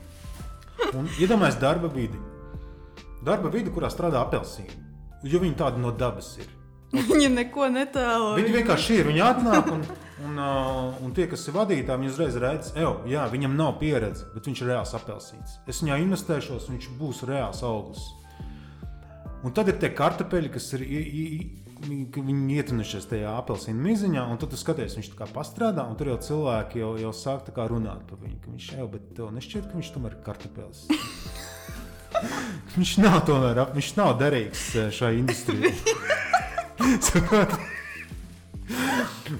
Un iedomājies darba vidi. Darba vidi, kurā strādā apelsīni, jo viņi tādi no dabas ir. Viņa neko netēlo. Viņi vienkārši ir. Viņi atnāk, un, un, uh, un tie, kas ir vadītāji, viņi uzreiz redz, ka viņam nav pieredze, bet viņš ir reāls apelsīns. Es viņā investēšos, viņš būs reāls auglis. Un tad ir tie kartupeļi, kas ir viņi ietunušies tajā apelsīna miziņā, un tu skaties, viņš tā kā pastrādā, un tur jau cilvēki jau, jau sāk runāt par viņu. Viņš jau, bet tev nešķiet, ka viņš tomēr ir kartupelis. viņš nav tomēr, viņš nav derīgs eh, šai industrijai.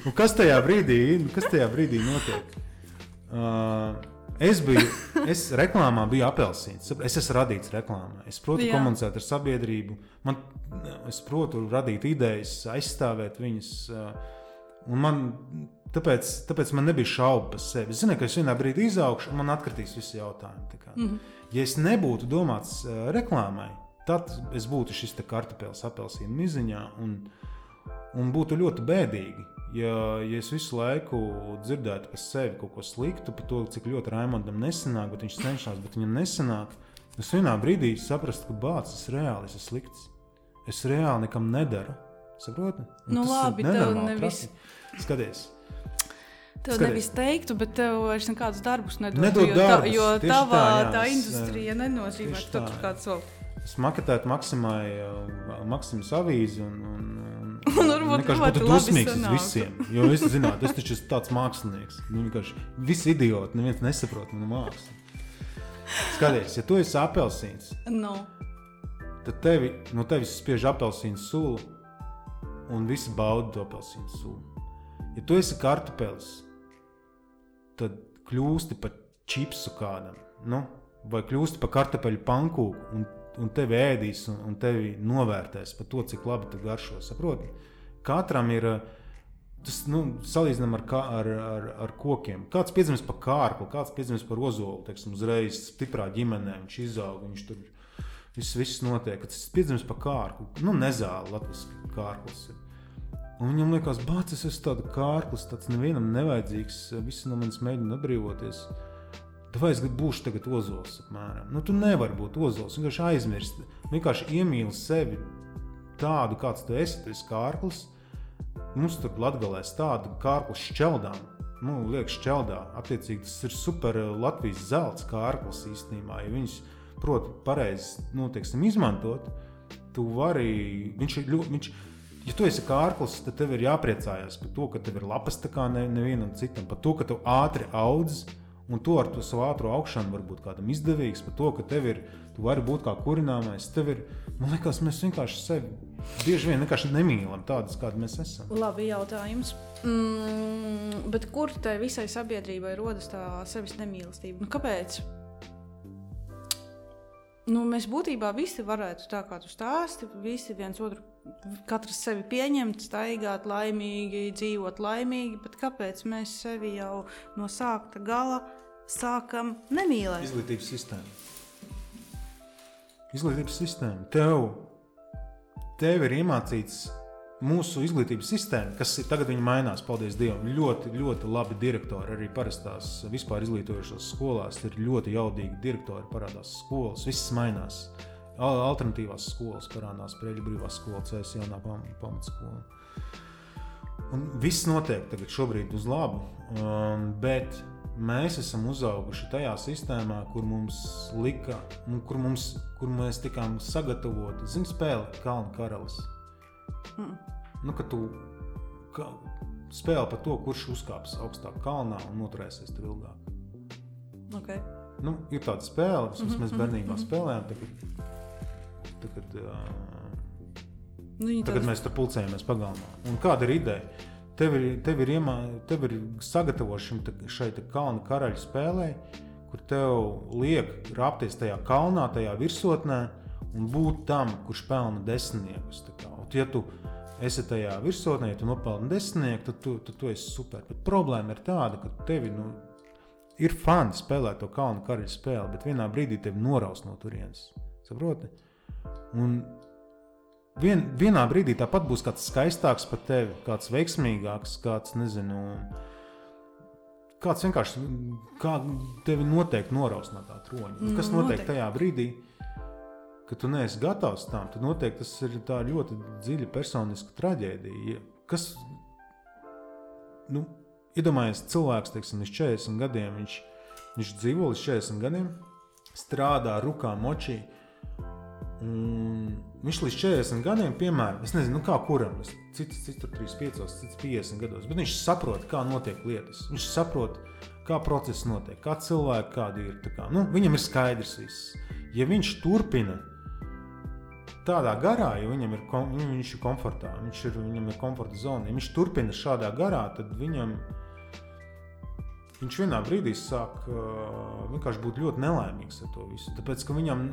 Un kas tajā brīdī, nu, kas tajā brīdī notiek? Uh, es biju, es reklāmā biju apelsīns. Es esmu radīts reklāmā. Es protu Jā. komunicēt ar sabiedrību. Man, es protu radīt idejas, aizstāvēt viņas. Uh, man, tāpēc, tāpēc man nebija šaubu par sevi. Es zinu, ka es vienā brīdī izaugšu un man atkritīs visi jautājumi. Tā kā. Ja es nebūtu domāts uh, reklāmai, tad es būtu šis kartupēlis apelsīna miziņā. Un, Un būtu ļoti bēdīgi, ja, ja es visu laiku dzirdētu par sevi kaut ko sliktu, par to, cik ļoti Raimondam nesanāk, bet viņš cenšas, bet viņam nesanāk. Es vienā brīdī sapratu, ka bācis ir reāli, es esmu slikts. Es reāli nekam nedaru. Saproti? Un Nu, ir labi, tev nevis- traki. Skaties, Tev Skaties. nevis teiktu, bet tev vairs nekādus darbus nedod. Nedod jo, darbus, tā, jo tavā tā, jā, tā industrija nenozīmē, tieši ka tu tur kāds vēl. es maketētu Maksimai, uh, Maksimas avīzi un, un, un, Un varbūt vienkārši būtu dusmīgs uz visiem. Jo es zinu, es taču esmu tāds mākslinieks. Nu, vienkārši visi idioti, neviens nesaprot manu mākslu. Skaties, ja tu esi apelsīns, Nu, tad tevi, no tevis spiež apelsīnu sulu, un visi bauda to apelsīnu sulu. Ja tu esi kartupelis, tad kļūsti par čipsu kādam, nu, vai kļūsti par kartupeļu pankūku, un, un tevi ēdīs, un, un tevi novērtēs par to, cik labi tu garšo. Saproti? Katram ir. ā, Tas nu, salīdzinām ar, kā- ar, ar, ar kokiem. Kāds piedzimis par kārklu, kāds piedzimis par ozolu. Teiksim, uzreiz stiprā ģimenē viņš izaug, viņš tur viss, viss notiek. Tas piedzimis par kārklu. Nu, nezāle, latviešu kārklis. ir. Un viņam liekas, bācis, es esmu tāds kārklis, tāds nevienam nevajadzīgs. Visi no manis mēģina atbrīvoties. Vai es būšu tagad ozols? Apmēram. Nu, tu nevari būt ozols. Vienkārši aizmirst. Vienkārši iemīli sevi tādu, kāds tu esi. Tu esi kārklis. Mums tur latgalēs tādu kārklu šķeldām. Nu, liekas, šķeldā. Attiecīgi, tas ir super eh, Latvijas zelta kārklis īstenībā. Ja viņus prot pareizi nu, teiksim, izmantot, tu vari. Viņš ir ļoti. Viņš, Ja tu esi kārklis, tad tev ir jāpriecājas par to, ka tev ir lapas tā kā ne, nevienam citam, par to, ka tu ātri audz, un to ar to savu ātrā augšanu var būt kādam izdevīgs, par to, ka tev ir, tu vari būt kā kurināmais. Tev ir, man liekas, mēs vienkārši sevi bieži vien vienkārši nemīlam tādus, kādi mēs esam. labi jautājums. Mm, bet kur tai visai sabiedrībai rodas tā sevis nemīlestība? Nu, kāpēc? Nu, mēs būtībā visi varētu tā kā tu stāsti, visi viens otru, katrs sevi pieņemt, staigāt laimīgi, dzīvot laimīgi, bet kāpēc mēs sevi jau no sākta gala sākam nemīlēt? Izglītības sistēma. Izglītības sistēma. Tev, tev ir iemācīts mūsu izglītības sistēma, kas ir tagad mainās, paldies Dievam. Ļoti, ļoti labi direktori arī parastās vispār izglītojušās skolās. Ir ļoti jaudīgi direktori, parādās skolas, viss mainās. Al- Alternatīvās skolas parādās, Prēļu brīvā skola, CS jaunā pam- pamatskola. Un viss notiek tagad šobrīd uz labu, um, bet mēs esam uzauguši tajā sistēmā, kur mums lika, un kur, mums, kur mēs tikām sagatavoti. Zini, spēle Kalnu karalis. Mm. Nu, ka tu ka, spēlē par to, kurš uzkāps augstāk kalnā un noturēsies tur ilgāk. Okay. Nu, ir tāda spēle, kas Mhm, mēs mhm, bērnībā mhm. spēlējām. Tagad, tagad, Nu, Tagad tādas- mēs tur pulcējamies pagalmā. Un kāda ir ideja? Tev ir, tev ir, iemā, tev ir sagatavots šai kalnu karaļa spēlē, kur tev liek rāpties tajā kalnā, tajā virsotnē un būt tam, kurš pelna desmitniekus. Ja tu esi tajā virsotnē, ja tu nopelni desmitnieku, tad tu, tad tu esi super. Bet problēma ir tāda, ka tevi nu, ir fani spēlēt to kalnu karaļa spēli, bet vienā brīdī tevi noraus no turienes. Saproti? Un Vien, vienā brīdī tāpat būs kāds skaistāks par tevi, kāds veiksmīgāks, kāds nezinu. Kāds vienkārši kā tevi noteikti noraus no tā troņa. Un Kas Nu, notiek noteikti. tajā brīdī, kad tu neesi gatavs tam? Tad noteikti tas ir tā ļoti dziļa personiska traģēdija. Ja- Kas, nu, iedomājieties, cilvēks, teiksim, līdz 40 gadiem, viņš, viņš dzīvo līdz 40 gadiem, strādā rukā močī. Un viņš līdz 40 gadiem, piemēram, es nezinu, nu kā kuram, cits, cits tur 35, cits 50 gados, bet viņš saprot, kā notiek lietas. Viņš saprot, kā process notiek, kā cilvēki kādi ir. Kā, nu, viņam ir skaidrs viss. Ja viņš turpina tādā garā, jo viņam ir, kom, nu, viņš ir komfortā, viņš ir, viņam ir komforta zona, ja viņš turpina šādā garā, tad viņam viņš vienā brīdī sāk uh, vienkārši būt ļoti nelaimīgs ar to visu. Tāpēc, ka viņam,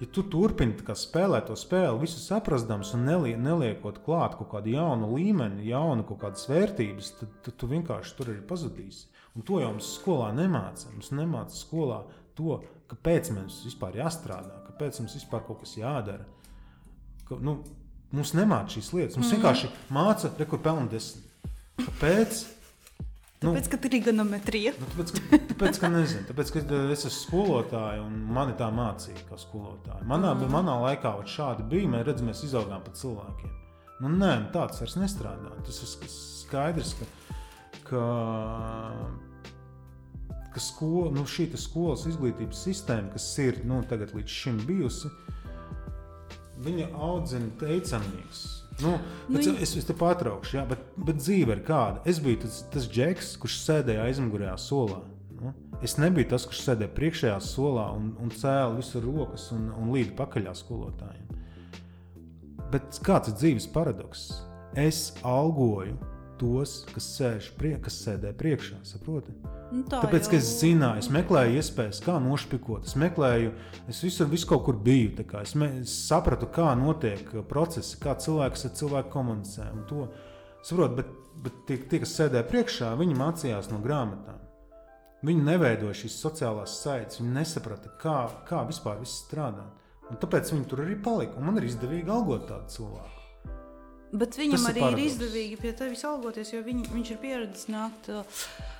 ja tu turpini spēlēt to spēli, visu saprastams un nelie, neliekot klāt kaut kādu jaunu līmeni, jaunu kaut kādas vērtības, tad, tad tu vienkārši tur arī pazudīsi. Un to jau mums skolā nemāca. Mums nemāca skolā to, kāpēc mums vispār jāstrādā, kāpēc mums vispār kaut kas jādara. Ka, nu, mums nemāca šīs lietas. Mums mm. vienkārši māca, re, kur pelnīt desmit. Kāpēc? Tāpēc, ka trigonometrija. Nu, tāpēc, ka, tāpēc, ka nezinu, tāpēc, ka es esmu skolotāja un mani tā mācīja, kā skolotāja. Manā, mm. manā laikā šādi bija. Mēs redzam, mēs izaugām par cilvēkiem. Nu, nē, nu, tāds vairs nestrādā. Tas ir skaidrs, ka, ka, ka sko, nu, šī skolas izglītības sistēma, kas ir nu, līdz šim bijusi, viņa audzina teicamības Nu, nu, es, es, te pārtraukšu, jā, bet, bet dzīve ir kāda. Es biju tas, tas džeks, kurš sēdēja aizmugurējā solā. Nu? Es nebiju tas, kurš sēdēja priekšējā solā un, un cēlīja visur rokas un, un līdzi pakaļā skolotājiem. Bet kāds ir dzīves paradoks? Es algoju tos, kas, sēž, prie, kas sēdē priekšā. Saproti? Nu, tā Tāpēc, ka es zināju, es meklēju iespējas, kā nošpikot. Es meklēju, es visur vis kaut kur biju. Es, me, es sapratu, kā notiek procesi, kā cilvēks ar cilvēku komunicē. Saprot, bet, bet tie, tie, kas sēdēja priekšā, viņi mācījās no grāmatām. Viņi neveidoja šīs sociālās saites, viņi nesaprata, kā, kā vispār viss strādā. Un tāpēc viņi tur arī palika. Un man ir izdevīgi algot tādu cilvēku. Bet viņam Tas arī ir, ir izdevīgi pie tevis algoties, jo viņ, viņš ir pieredzējis nākt. Uh,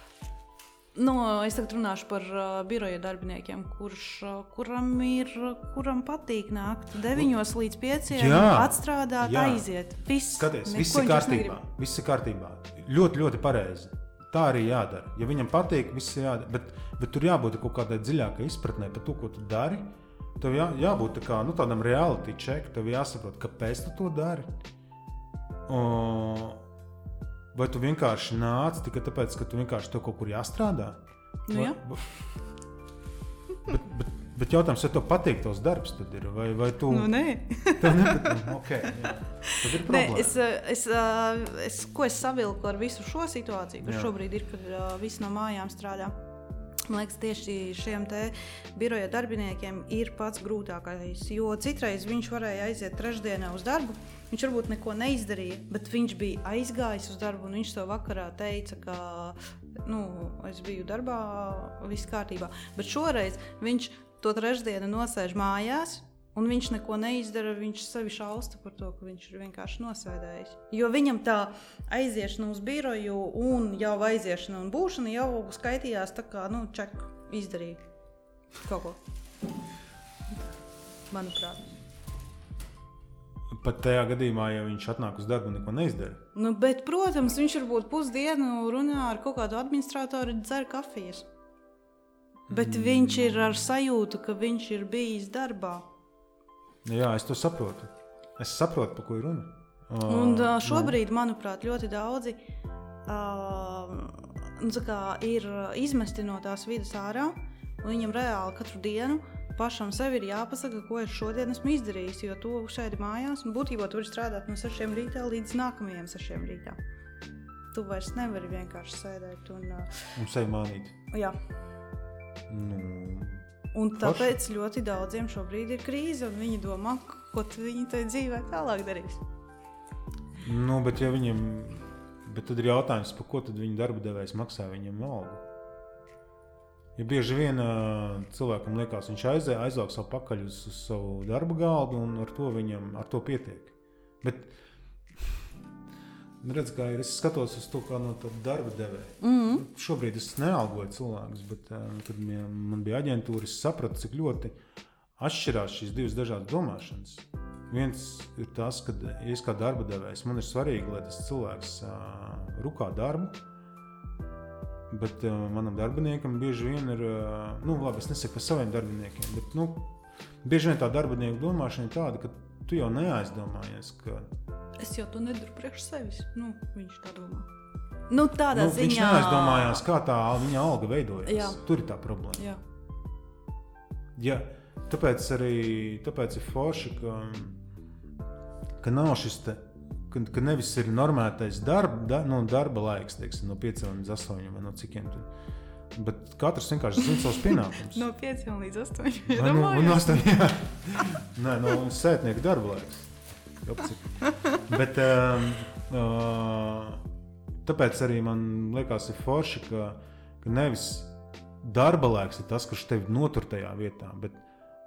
Nu, es tagad runāšu par uh, biroja darbiniekiem, kurš, uh, kuram, ir, kuram patīk nākt 9 līdz 5, jā, atstrādāt, jā. aiziet. Viss, Skaties, viss ir kārtībā. Viss ir kārtībā. Ļoti, ļoti pareizi. Tā arī jādara. Ja viņam patīk, viss ir jādara. Bet, bet tur jābūt kaut kādai dziļākai izpratnē par to, ko tu dari. Tev jā, jābūt tā kā, nu, tādam reality check, tev jāsaprot, kāpēc tu to dari. Vai tu vienkārši nāc tikai tāpēc, ka tu vienkārši tev kaut kur jāstrādā? Nu, jā. bet, bet, bet jautājums, vai tev patīk tavs darbs, tad ir? Vai, vai tu... Nu, nē, tev nepatīk. Okay, jā. tad ir problēma. Nē, es, es, es, ko es savilku ar visu šo situāciju, kas jā. šobrīd ir, kad visi no mājām strādā. Man liekas, tieši šiem biroja darbiniekiem ir pats grūtākais. Jo citreiz viņš varēja aiziet trešdienā uz darbu, Viņš varbūt neko neizdarīja, bet viņš bija aizgājis uz darbu. Viņš to vakarā teica, ka nu, es biju darbā, viss kārtībā. Bet šoreiz viņš to trešdienu nosēž mājās. Un viņš neko neizdara, viņš sevi šausta par to, ka viņš ir vienkārši nosēdējis. Jo viņam tā aiziešana uz biroju un jau aiziešana un būšana jau skaitījās tā kā, nu, ček, izdarīja kaut ko. Manuprāt. Pat tajā gadījumā, ja viņš atnāk uz darbu un neko neizdara. Nu, bet, protams, viņš varbūt pusdienu runā ar kaut kādu administratoru, dzer kafijas. Bet mm. viņš ir ar sajūtu, ka viņš ir bijis darbā. Jā, es to saprotu. Es saprotu, par ko ir runa. Uh, un uh, šobrīd, ne. manuprāt, ļoti daudzi uh, nu, kā, ir izmesti no tās vidas ārā. Viņam reāli katru dienu pašam sev ir jāpasaka, ko es šodien esmu izdarījis. Jo tu šeit mājās, un būtībā tu vari strādāt no 6 rītā līdz nākamajiem 6 rītā. Tu vairs nevari vienkārši sēdēt un, uh, un sevi mānīt. Jā. Nu, un tāpēc paši. ļoti daudziem šobrīd ir krīze, un viņi domā, ko viņi tajā dzīvē tālāk darīs. Nu, bet, ja viņiem, bet tad ir jautājums, par ko tad viņa darba devējs maksā viņam algu? Ja bieži vien uh, cilvēkam liekas, viņš aizē, aizvelk savu pakaļ uz, uz savu darba galdu, un ar to viņam ar to pietiek. Bet redz, kā ir, es skatos uz to kā no darba devēja. Mm -hmm. Šobrīd es nealgoju cilvēkus, bet uh, kad man bija aģentūra, es sapratu, cik ļoti atšķirās šīs divas dažādas domāšanas. Viens ir tas, ka es kā darba devējs man ir svarīgi, lai tas cilvēks uh, rukā darbu Bet uh, manam darbiniekam bieži vien ir, uh, nu, labi, es nesaku par saviem darbiniekiem, bet nu, bieži vien tā darbinieku domāšana ir tāda, ka tu jau neaizdomājies. Ka... Es jau to nedaru priekš sevis. Nu, viņš tā domā. Nu, tādā nu, ziņā viņš neaizdomājās, kā tā viņa alga veidojas. Jā. Tur ir tā problēma. Jā. Ja, tāpēc arī tāpēc ir forši, ka, ka nav šis te ka, ka nevis ir normētais darba, da, nu, darba laiks, teiksim, no 5 līdz 8 vai no cikiem. Tur. Bet katrs vienkārši zina savus pienākumus. no 5 līdz 8. Vai nu, no 8 jā. Nē, no sētnieka darba laiks. Bet, um, uh, tāpēc arī man liekas, ir forši, ka, ka nevis darba laiks ir tas, kurš tevi notur tajā vietā, bet,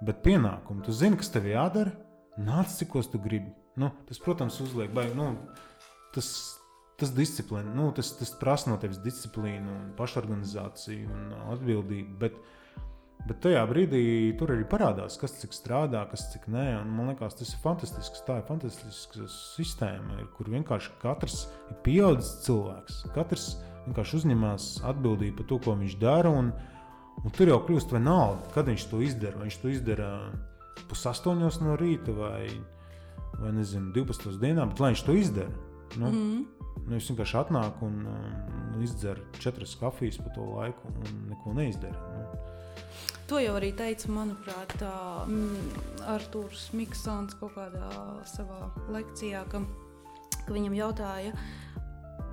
bet pienākumu. Tu zini, kas tev jādara, nāc cikos tu gribi. Nu, tas, protams, uzliek baigi. Nu, tas, tas disciplīna, nu, tas, tas prasa no tevis disciplīnu, un pašorganizāciju un atbildību. Bet, bet tajā brīdī tur arī parādās, kas cik strādā, kas cik nē. Man liekas, tas ir fantastisks. Tā ir fantastiska sistēma, kur vienkārši katrs ir pieaudzis cilvēks. Katrs vienkārši uzņemas atbildību par to, ko viņš dara. Un, un tur jau kļūst vienalga, kad viņš to izdara. Viņš to izdara pusaustoņos no rīta vai, vai nezinu, 12. dienā, bet lai viņš to izdara. Nu, mm. Nu, viņš vienkārši atnāk un um, izdzer četras kafijas pa to laiku un neko neizdara. Nu. To jau arī teica, manuprāt, mm, Arthurs Miksons kaut kādā savā lekcijā, ka, ka viņam jautāja,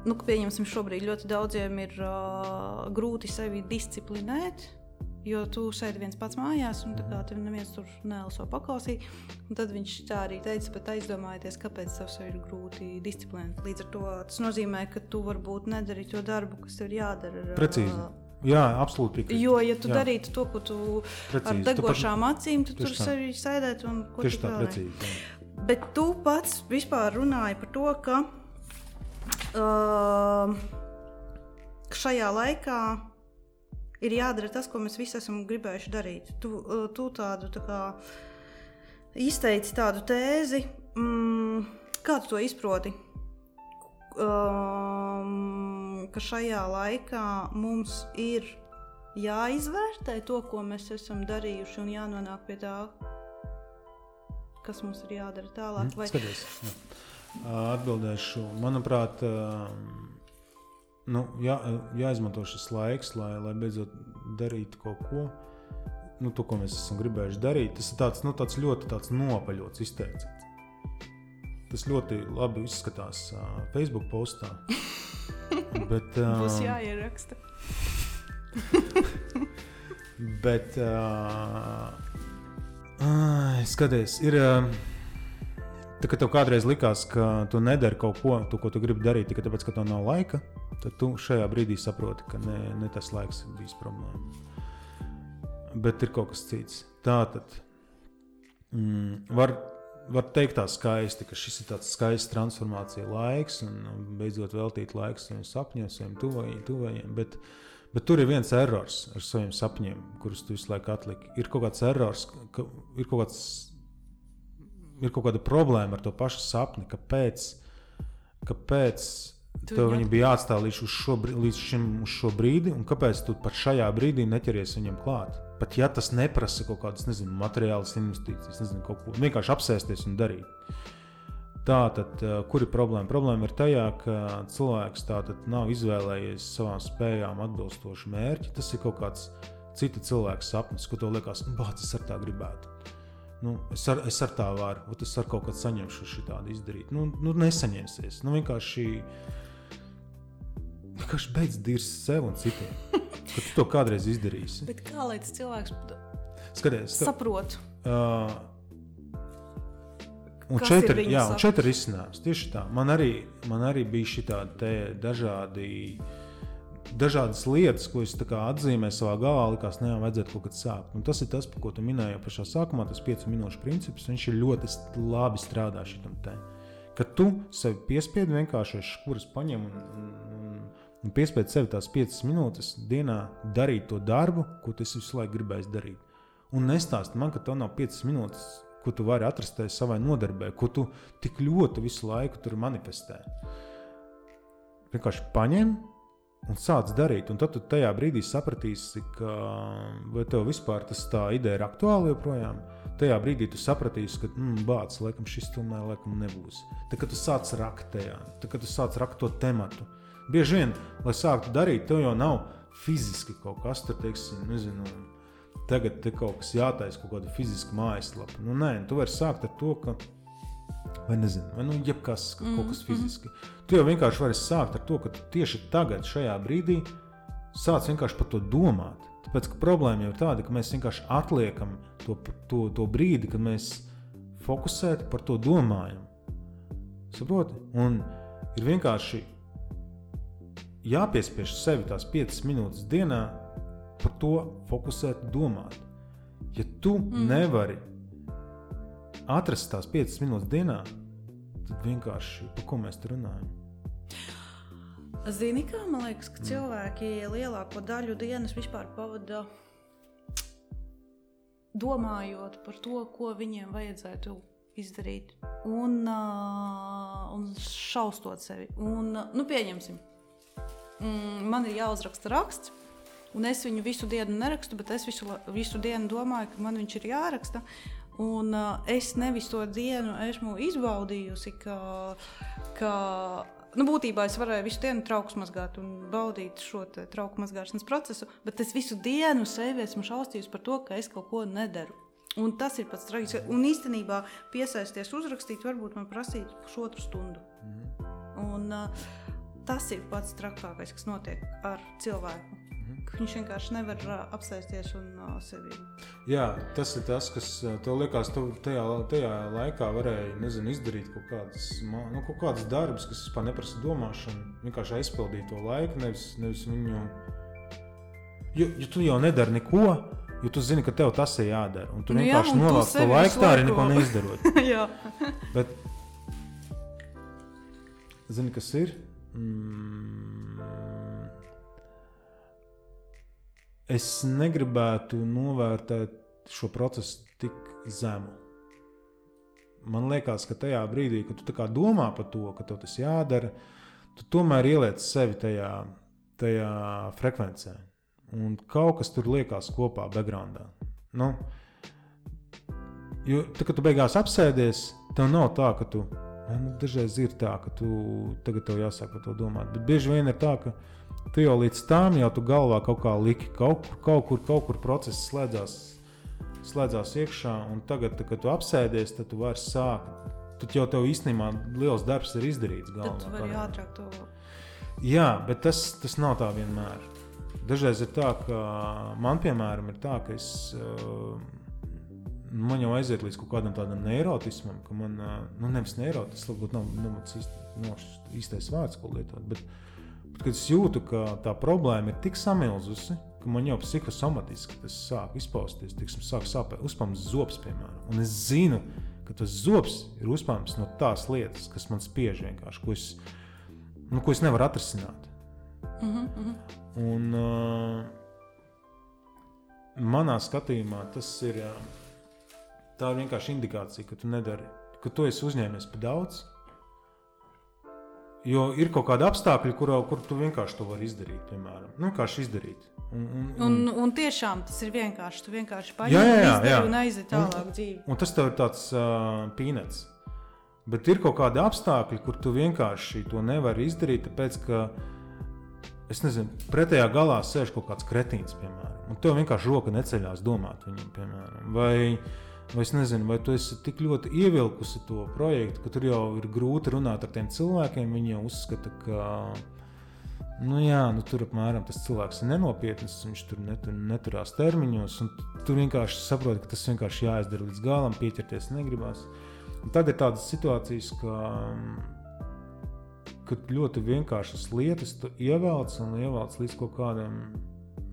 nu, ka pieņemsim, šobrīd ļoti daudziem ir uh, grūti sevi disciplinēt. Jo tu sēdi viens pats mājās, un tev neviens tur nelaso paklausīt. Tad viņš tā arī teica, bet aizdomājieties, kāpēc tev ir grūti disciplinēt. Līdz ar to tas nozīmē, ka tu varbūt nedari to darbu, kas tev ir jādara. Precīzi. Jā, absolūti. Piekrīt. Jo, ja tu jā. darītu to, ko tu precīzi. ar degošām tu pat... acīm, tad tu tur arī sēdētu un ko Tieši tā, precīzi. Jā. Bet tu pats vispār runāji par to, ka, uh, šajā laikā ir jādara tas, ko mēs visi esam gribējuši darīt. Tu, uh, tu tādu tā kā, izteici tādu tēzi, mm, kā tu to izproti. Um, ka šajā laikā mums ir jāizvērtē to, ko mēs esam darījuši, un jānonāk pie tā, kas mums ir jādara tālāk. Mm, Vai... Skaties, jā. Atbildēšu, manuprāt, uh, nu, jā, jāizmanto šis laiks, lai, lai beidzot darītu kaut ko. Nu, to, ko mēs esam gribējuši darīt, tas ir tāds, nu, tāds ļoti tāds nopaļots izteiciens. Tas ļoti labi izskatās uh, Facebook postā. bet, uh, Būs jāieraksta. bet, uh, uh, skaties, ir. Uh, Tā, kad tev kādreiz likās, ka tu nedari kaut ko, tu, ko tu gribi darīt tikai tāpēc, ka tev nav laika, tad tu šajā brīdī saproti, ka ne, ne tas laiks ir bijis problēma. Bet ir kaut kas cits. Tā tad mm, var, var teikt tā skaisti, ka šis ir tāds skaists transformācija laiks un beidzot veltīt laiku saviem sapņiem, saviem tuvajiem. tuvajiem bet, bet tur ir viens erors ar saviem sapņiem, kurus tu visu laiku atliki. Ir kaut kāds erors, ka ir kaut kāds. Ir kaut kāda problēma ar to pašu sapni, kāpēc, kāpēc Tev viņi bija jāatstāj līdz, šo, līdz šim šo brīdi, un kāpēc tu pat šajā brīdī neķeries viņam klāt? Pat ja tas neprasa kaut kādas, nezinu, materiālas investīcijas, nezinu, kaut ko vienkārši apsēsties un darīt. Tā tad, kur ir problēma? Problēma ir tajā, ka cilvēks tātad nav izvēlējies savām spējām atbilstošu mērķi. Tas ir kaut kāds cita cilvēka sapnis, ko tev liekas, nu, bācis, ar tā gribētu. Nu, es, ar, es ar tā varu, es ar kaut kādu saņemšu šādu izdarīt. Nu, nu nesaņemsies. Nu, vienkārši vienkārši beidz dirzt sev un citiem. Ka tu to kādreiz izdarīsi. Bet kā lai tas cilvēks Skaties, saprot? Uh, un Kas četri, ir jā, un četri risinājums. Tieši tā. Man arī, man arī bija šī dažādi. Dažādas lietas, ko es atzīmēju savā galvā, likās, ka vajadzētu kaut kad sākt. Un tas ir tas, par ko tu minēji jau pašā sākumā, tas piecu minūšu princips. Viņš ir ļoti labi strādā šitam te. Kad tu sev piespiedi vienkārši škuras paņem un, un, un piespiest sev tās 5 minūtes dienā darīt to darbu, ko tu visu laiku gribēji darīt. Un nestāst man, ka tev nav 5 minūtes, ko tu vari atrast savai nodarbē, ko tu tik ļoti visu laiku tur manifestē. Vienkārši paņem un sāc darīt. Un tad tu tajā brīdī sapratīsi, ka vai tev vispār tas tā ideja ir aktuāla joprojām. Tajā brīdī tu sapratīsi, ka mm, bācis, laikam, šis tomēr laikam nebūs. Tad, kad tu sāc rakt tajā, tad, kad tu sāc rakt to tematu, Bieži vien, lai sāktu darīt, tev jau nav fiziski kaut kas tur, teiksim, nezinu, tagad te kaut kas jātaisa, kaut kāda fiziska mājaslapa. Nu, nē, tu vari sākt ar to, ka, vai nezinu, vai nu, jebkas, ka mm, kaut kas mhm. fiziski. Mm. Tu jau vienkārši vari sākt ar to, ka tieši tagad, šajā brīdī, sāc vienkārši par to domāt. Tāpēc problēma jau ir tāda, ka mēs vienkārši atliekam to, to, to brīdi, kad mēs fokusēti par to domājam. Saproti? Un ir vienkārši jāpiespiež sevi tās 5 minūtes dienā par to fokusēt, domāt. Ja tu mm. nevari atrast tās 5 minūtes dienā, tad vienkārši par ko mēs te runājam? Zini, kā man liekas, ka cilvēki lielāko daļu dienas vispār pavada domājot par to, ko viņiem vajadzētu izdarīt, un, uh, un šaustot sevi. Un, nu, pieņemsim, mm, man ir jāuzraksta raksts. Un es viņu visu dienu nerakstu, bet es visu, visu dienu domāju, ka man viņš ir jāraksta. Un uh, es nevis to dienu esmu izbaudījusi, ka, ka nu, būtībā es varēju visu dienu trauku mazgāt un baudīt šo trauku mazgāšanas procesu, bet es visu dienu sevi esmu šausmījusi par to, ka es kaut ko nedaru. Un tas ir pats traģiskākais. Un īstenībā piesaisties, uzrakstīt, varbūt man prasītu pusotru stundu. Mm. Un, uh, tas ir pats trakākais, kas notiek ar cilvēku. Mm. Viņš vienkārši nevar apsēsties un uh, sevi. Jā, tas ir tas, kas tev liekas, tu tajā, tajā laikā varēja nezinu, izdarīt kaut kādas, nu, kaut kādas darbus, kas vispār neprasa domāšanu. Vienkārši aizpildīt to laiku, nevis, nevis viņu. Jo, jo tu jau nedari neko, Jo tu zini, ka tev tas ir jādara. Un tu nu, vienkārši novelc to laiku, tā arī neko neizdarot. Bet, zini, kas ir? Mm, es negribētu novērtēt šo procesu tik zemu. Man liekas, ka tajā brīdī, kad tu domā par to, ka tev tas jādara, tu tomēr ieliec sevi tajā, tajā frekvencē un kaut kas tur liekas kopā, backgroundā. Nu, jo, tad, kad tu beigās apsēdies, tev nav tā, ka tu. Nu, dažreiz ir tā, ka tu tagad tev jāsāk par to domāt. Bet bieži vien ir tā, ka tu jau līdz tam jau tu galvā kaut kā liki, kaut kur, kaut kur, kaut kur process slēdzās, slēdzās iekšā. Un tagad, kad tu apsēdies, tad tu vari sākt. Tad jau tev īstenībā liels darbs ir izdarīts. Galvā, tad tu vari ātrāk to. Jā, bet tas, tas nav tā vienmēr. Dažreiz ir tā, ka man, piemēram, ir tā, ka es, uh, man jau aiziet līdz kaut kādam tādam neirotismam, ka man, nu, nevis neirotisms, varbūt nav, nav īsti, no, īstais vārds, ko lietot, bet, bet kad es jūtu, ka tā problēma ir tik samilzusi, ka man jau psihosomatiski tas sāk izpausties, tiksim, sāk sāpēt, uzpams zobs, piemēram, un es zinu, ka tas zobs ir uzpams no tās lietas, kas man spiež vienkārši, ko es, nu, ko es nevaru atrisināt. Uh -huh. Un, uh, manā skatījumā tas ir, uh, tā ir vienkārši indikācija, ka tu nedari, ka tu esi uzņēmies par daudz. Jo ir kaut kāda apstākļa, kur, kur tu vienkārši to vari izdarīt. Piemēram, nu, vienkārši izdarīt. Un, un, un, un, un tiešām tas ir vienkārši. Tu vienkārši paņem jā, jā, jā. un aiziet tālāk dzīvē. Un tas tev ir tāds uh, pīnets. Bet ir kaut kādi apstākļi, kur tu vienkārši to nevari izdarīt, tāpēc ka uh, es nezinu, pretējā galā sēž kaut kāds kretīns, piemēram, un tev vienkārši roka neceļās domāt viņam, piemēram. Vai, vai es nezinu, vai tu esi tik ļoti ievilkusi to projektu, ka tur jau ir grūti runāt ar tiem cilvēkiem. Viņi jau uzskata, ka nu jā, nu, tur apmēram tas cilvēks ir nenopietns, viņš tur netur, neturās termiņos, un tu vienkārši saproti, ka tas vienkārši jāizdara līdz galam, pieķerties negribas. Un tad ir tādas situācijas, ka ka ļoti vienkāršas lietas tu ievelc un ievelc līdz kaut kādam.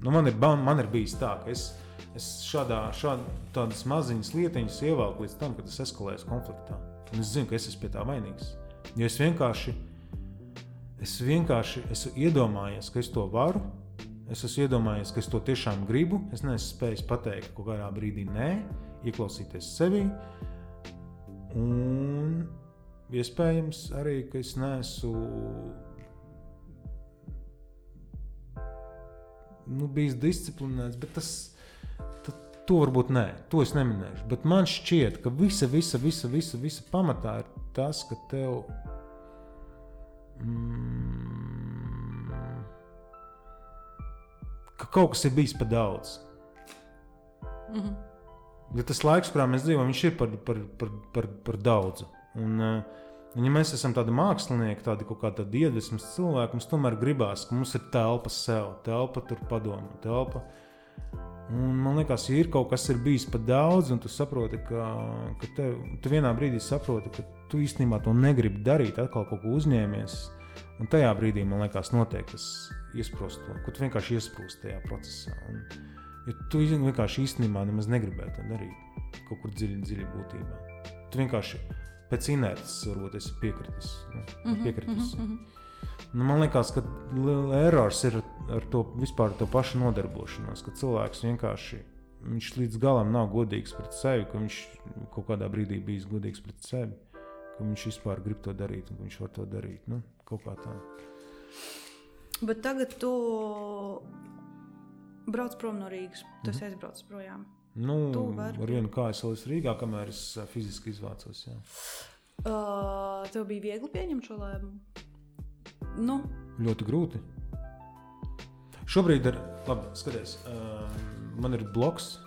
Nu, man, ir, man ir bijis tā, ka es, es šādā, šādā, tādas maziņas lietiņas ievelku līdz tam, kad es eskalēju konfliktā. Un es zinu, ka es esmu pie tā vainīgs. Jo es vienkārši, es vienkārši esmu iedomājies, ka es to varu. Es esmu iedomājies, ka es to tiešām gribu. Es neesmu spējis pateikt, ka kādā brīdī nē, ieklausīties sevi. Un Iespējams, arī es neesmu nu, bijis disciplinēts, bet tas, to varbūt nē, to es neminēšu. Bet man šķiet, ka visa, visa, visa, visa, visa pamatā ir tas, ka tev. Mm, ka kaut kas ir bijis par daudz. Mm -hmm. Ja tas laiks, kurā mēs dzīvojam, ir par, par, par, par, par daudz. Un, uh, ja mēs esam tādi mākslinieki, tādi kaut kādi iedvesmas cilvēki, mums tomēr gribās, ka mums ir telpa sev, telpa tur padomā, telpa. Un man liekas, ir kaut kas ir bijis par daudz, un tu saproti, ka, ka tev, tu vienā brīdī saproti, ka tu īstenībā to negribi darīt, atkal kaut ko uzņēmies. Un tajā brīdī man liekas, notiek tas iesprosto, ka tu vienkārši iesprūsti tajā procesā. Un, ja tu vienkārši īstenībā nemaz negribēji to darīt kaut kur dziļi, dziļi būtībā. Tu vienkārši pēc inerces varbūt esi piekritis. Nu, mm -hmm, piekritis. Mm -hmm. Nu, man liekas, ka erors ir ar to vispār to pašu nodarbošanos, ka cilvēks vienkārši viņš līdz galam nav godīgs pret sevi, ka viņš kaut kādā brīdī bijis godīgs pret sevi, ka viņš vispār grib to darīt un viņš var to darīt. Nu, kaut kā tā. Bet tagad tu brauc prom no Rīgas. Tas mm -hmm. aizbrauc projām. Nu, ar vienu kāju esmu Rīgā, kamēr es fiziski izvācos. Jā. Uh, tev bija viegli pieņemt šo lēmumu? Nu. Ļoti grūti. Šobrīd ir labi, skaties, uh, man ir bloks,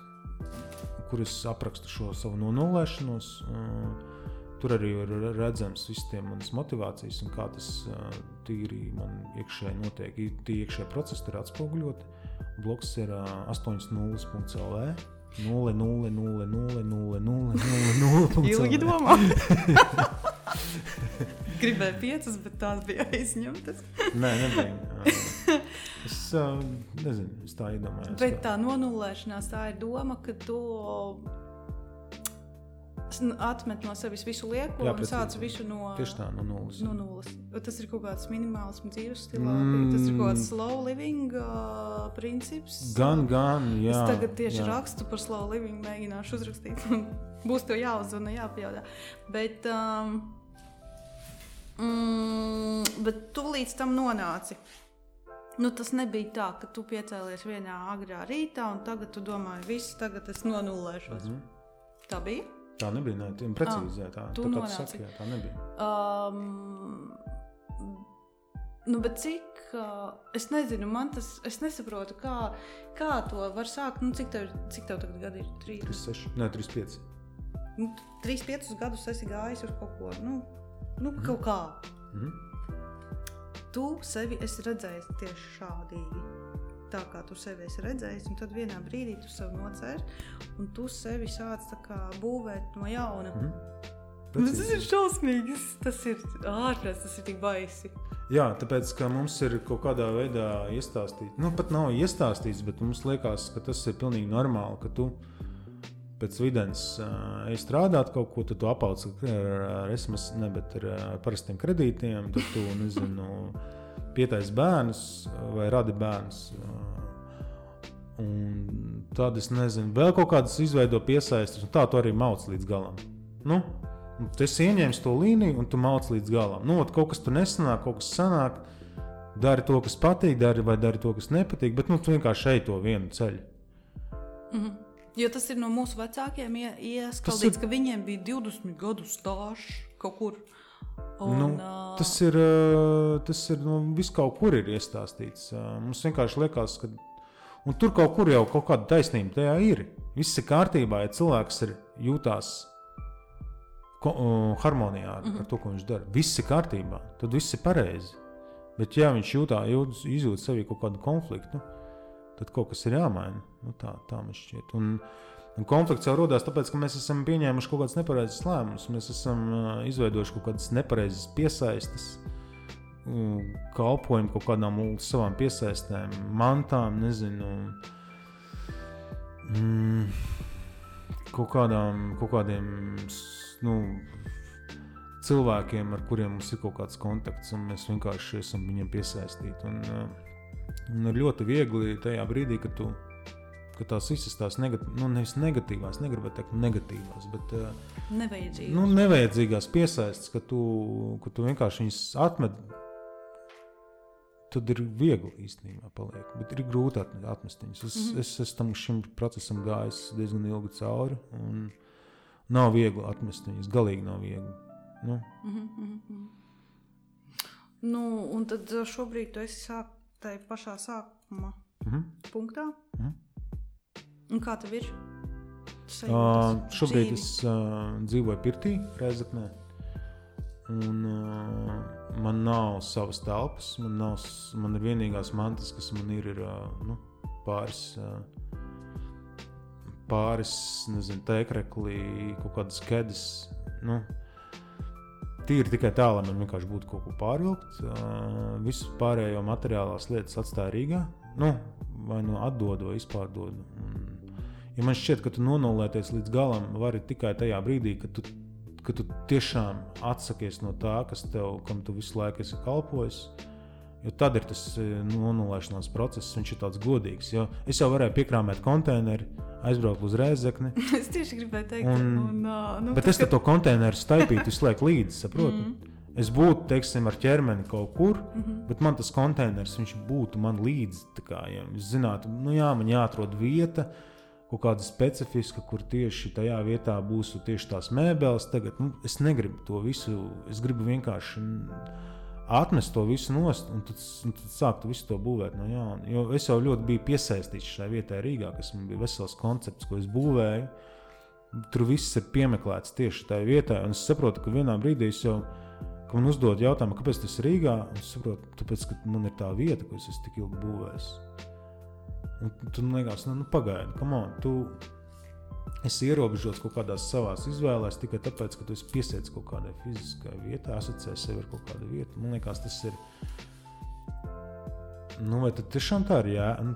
kur es aprakstu šo savu nonulēšanos. Uh, tur arī ir redzams viss tie manas motivācijas un kā tas uh, tīri man iekšēji notiek. Tie iekšējie procesi tur atspoguļoti. Bloks ir uh, 8.0.lv. 0, 0, 0, 0, 0, 0, 0, 0. Ilgi domā. Gribēju piecas, bet tās bija aizņemtas. Nē, nebija. Es uh, nezinu, es tā iedomājos. Bet tā nonulēšanās, tā ir doma, ka tu atmet no sevis visu lieko Jā, un sāc visu no, tā, no nulles. No nulles. Tas ir kaut kāds minimāls dzīves stils, mm. tas ir kaut kāds slow living uh, princips. Gan, gan, jā. Es tagad tieši jā. rakstu par slow living, mēģināšu uzrakstīt. Būs tev jāuzzina, jāpajautā. Bet, um, mm, bet tu līdz tam nonāci. Nu, tas nebija tā, ka tu piecēlies vienā agrā rītā un tagad tu domā, viss, tagad es nonulēšos. Mm -hmm. Tā bija? Tā nebija. Ne, tā precīzi, jā, tā, tā, tā, saki, jā, tā nebija. Um, nu, bet cik, uh, es nezinu, man tas, es nesaprotu, kā, kā to var sākt. Nu, cik, tev, cik tev tagad gadi ir? 3, 3 6, ne, 3, 5. Nu, 3, 5 gadus esi gājis uz kaut ko, nu, nu mm kaut kā. Mm tu sevi esi redzējis tieši šādīgi. Tā kā tu sevi esi redzējis, un tad vienā brīdī tu sev nocēri, un tu sevi sāc būvēt no jauna. Mm -hmm. Tas, tas ir šausmīgi, tas ir ārprāts, tas ir tik baisi. Jā, tāpēc mums ir kaut kādā veidā iestāstīts, nu pat nav iestāstīts, bet mums liekas, ka tas ir pilnīgi normāli, ka tu pēc videns uh, ej strādāt kaut ko, tad tu apauc ar, ar SMS, ne, bet ar, ar parastiem kredītiem, tad tu, nezinu, pietais bērnus vai radi bērnus. Uh, un tad es nezinu, vēl kaut kādas izveido piesaistes, un tā tu arī mauc līdz galam. Nu, tu ieņēmis to līniju, un tu mauc līdz galam. Nu, kaut kas tur nesanāk, kaut kas sanāk. Dari to, kas patīk, dari vai dari to, kas nepatīk, bet nu, tu vienkārši ej to vienu ceļu. Mm -hmm. Jo tas ir no mūsu vecākiem ieskaldīts, ir... ka viņiem bija 20 gadu stāsts kaut kur. Un, nu, tas ir, tas ir nu, viss kaut kur ir iestāstīts. Mums vienkārši liekas, ka tur kaut kur jau kaut kāda taisnība tajā ir. Viss ir kārtībā, ja cilvēks ir jūtās ko, uh, harmonijā ar, mm -hmm. ar to, ko viņš dara. Viss ir kārtībā, tad viss ir pareizi. Bet, ja viņš jūtā, jūt, izjūt sevi kaut kādu konfliktu, tad kaut kas ir jāmaina. Nu, tā, tā man šķiet. Un, un konflikts jau radās tāpēc, ka mēs esam pieņēmuši kaut kādus nepareizus lēmumus. Mēs esam uh, izveidojuši kaut kādas nepareizas piesaistes, uh, kalpojumu kaut kādām savām piesaistēm, mantām, nezinu. Mm, kaut, kādām, kaut kādiem nu, cilvēkiem, ar kuriem mums ir kaut kāds kontakts, un mēs vienkārši esam viņiem piesaistīti. Un, uh, Un ir ļoti viegli tajā brīdī, kad tu ka tās visas tās negatīvās, nu, negatīvās, negribu teikt, negatīvās, bet uh, nevajadzīgās, nu, nevajadzīgās piesaistes, ka tu, ka tu vienkārši viņas atmet. Tad ir viegli īstenībā paliek, bet ir grūti atmest viņus. Es, mm -hmm. es, es tam šim procesam gājis diezgan ilgi cauri, un nav viegli atmest viņus. Galīgi nav viegli. Nu. Mm -hmm. Nu, un tad šobrīd tu esi sāk, tai pašā sākuma mm -hmm. punktā. Mm -hmm. Un kā tev ir? Uh, šobrīd dzīvi? es uh, dzīvoju Pirtī, Reizeknē. Un, uh, man nav savas telpas, man, nav, man ir vienīgās mantas, kas man ir, ir uh, nu, pāris, uh, pāris nezinu, tēkreklī, kaut kādas kedas. Nu, Tīri tikai tā, lai man vienkārši būtu kaut ko pārvilkt. Uh, visu pārējo materiālās lietas atstāja Rīgā. Nu, vai nu atdodu, vai izpārdodu. Un, ja man šķiet, ka tu nonulēties līdz galam vari tikai tajā brīdī, kad tu ka tu tiešām atsakies no tā, kas tev, kam tu visu laiku esi kalpojis. Jo tad ir tas e, nonulēšanās process, viņš ir tāds godīgs. Es jau varēju piekrāmēt konteineru, aizbraukt uz rēzekni. es tieši gribēju teikt, Un, un, nu, bet es ka... to konteineru staipītu visu laiku līdzi, saprotu? Mm. Es būtu, teiksim, ar ķermeni kaut kur, mm -hmm. bet man tas konteiners būtu man līdzi. Kā, ja es zinātu, nu jā, man jāatrod vieta, kaut kāda specifiska, kur tieši tajā vietā būs tieši tās mēbeles. Tagad nu, es negribu to visu, es gribu vienkārši atmest to visu nost un tad, un tad sākt visu to būvēt no jauna. Jo es jau ļoti biju piesaistīts šai vietai Rīgā, kas man bija vesels koncepts, ko es būvēju. Tur viss ir piemeklēts tieši tajā vietā, un es saprotu, ka vienā brīdī es jau man uzdod jautājumu, kāpēc tas ir Rīgā. Es saprotu, tāpēc, ka man ir tā vieta, ko es esmu tik ilgi būvējis. Un tu liekas, nu, nu pagaidi, kam on, tu esi ierobežots kaut kādās savās izvēlēs tikai tāpēc, ka tu esi piesēdis kaut kādai fiziskai vietai, asociē sevi ar kaut kādu vietu. Man liekas, tas ir. Nu, vai tad tiešām tā ir? Jā, nu,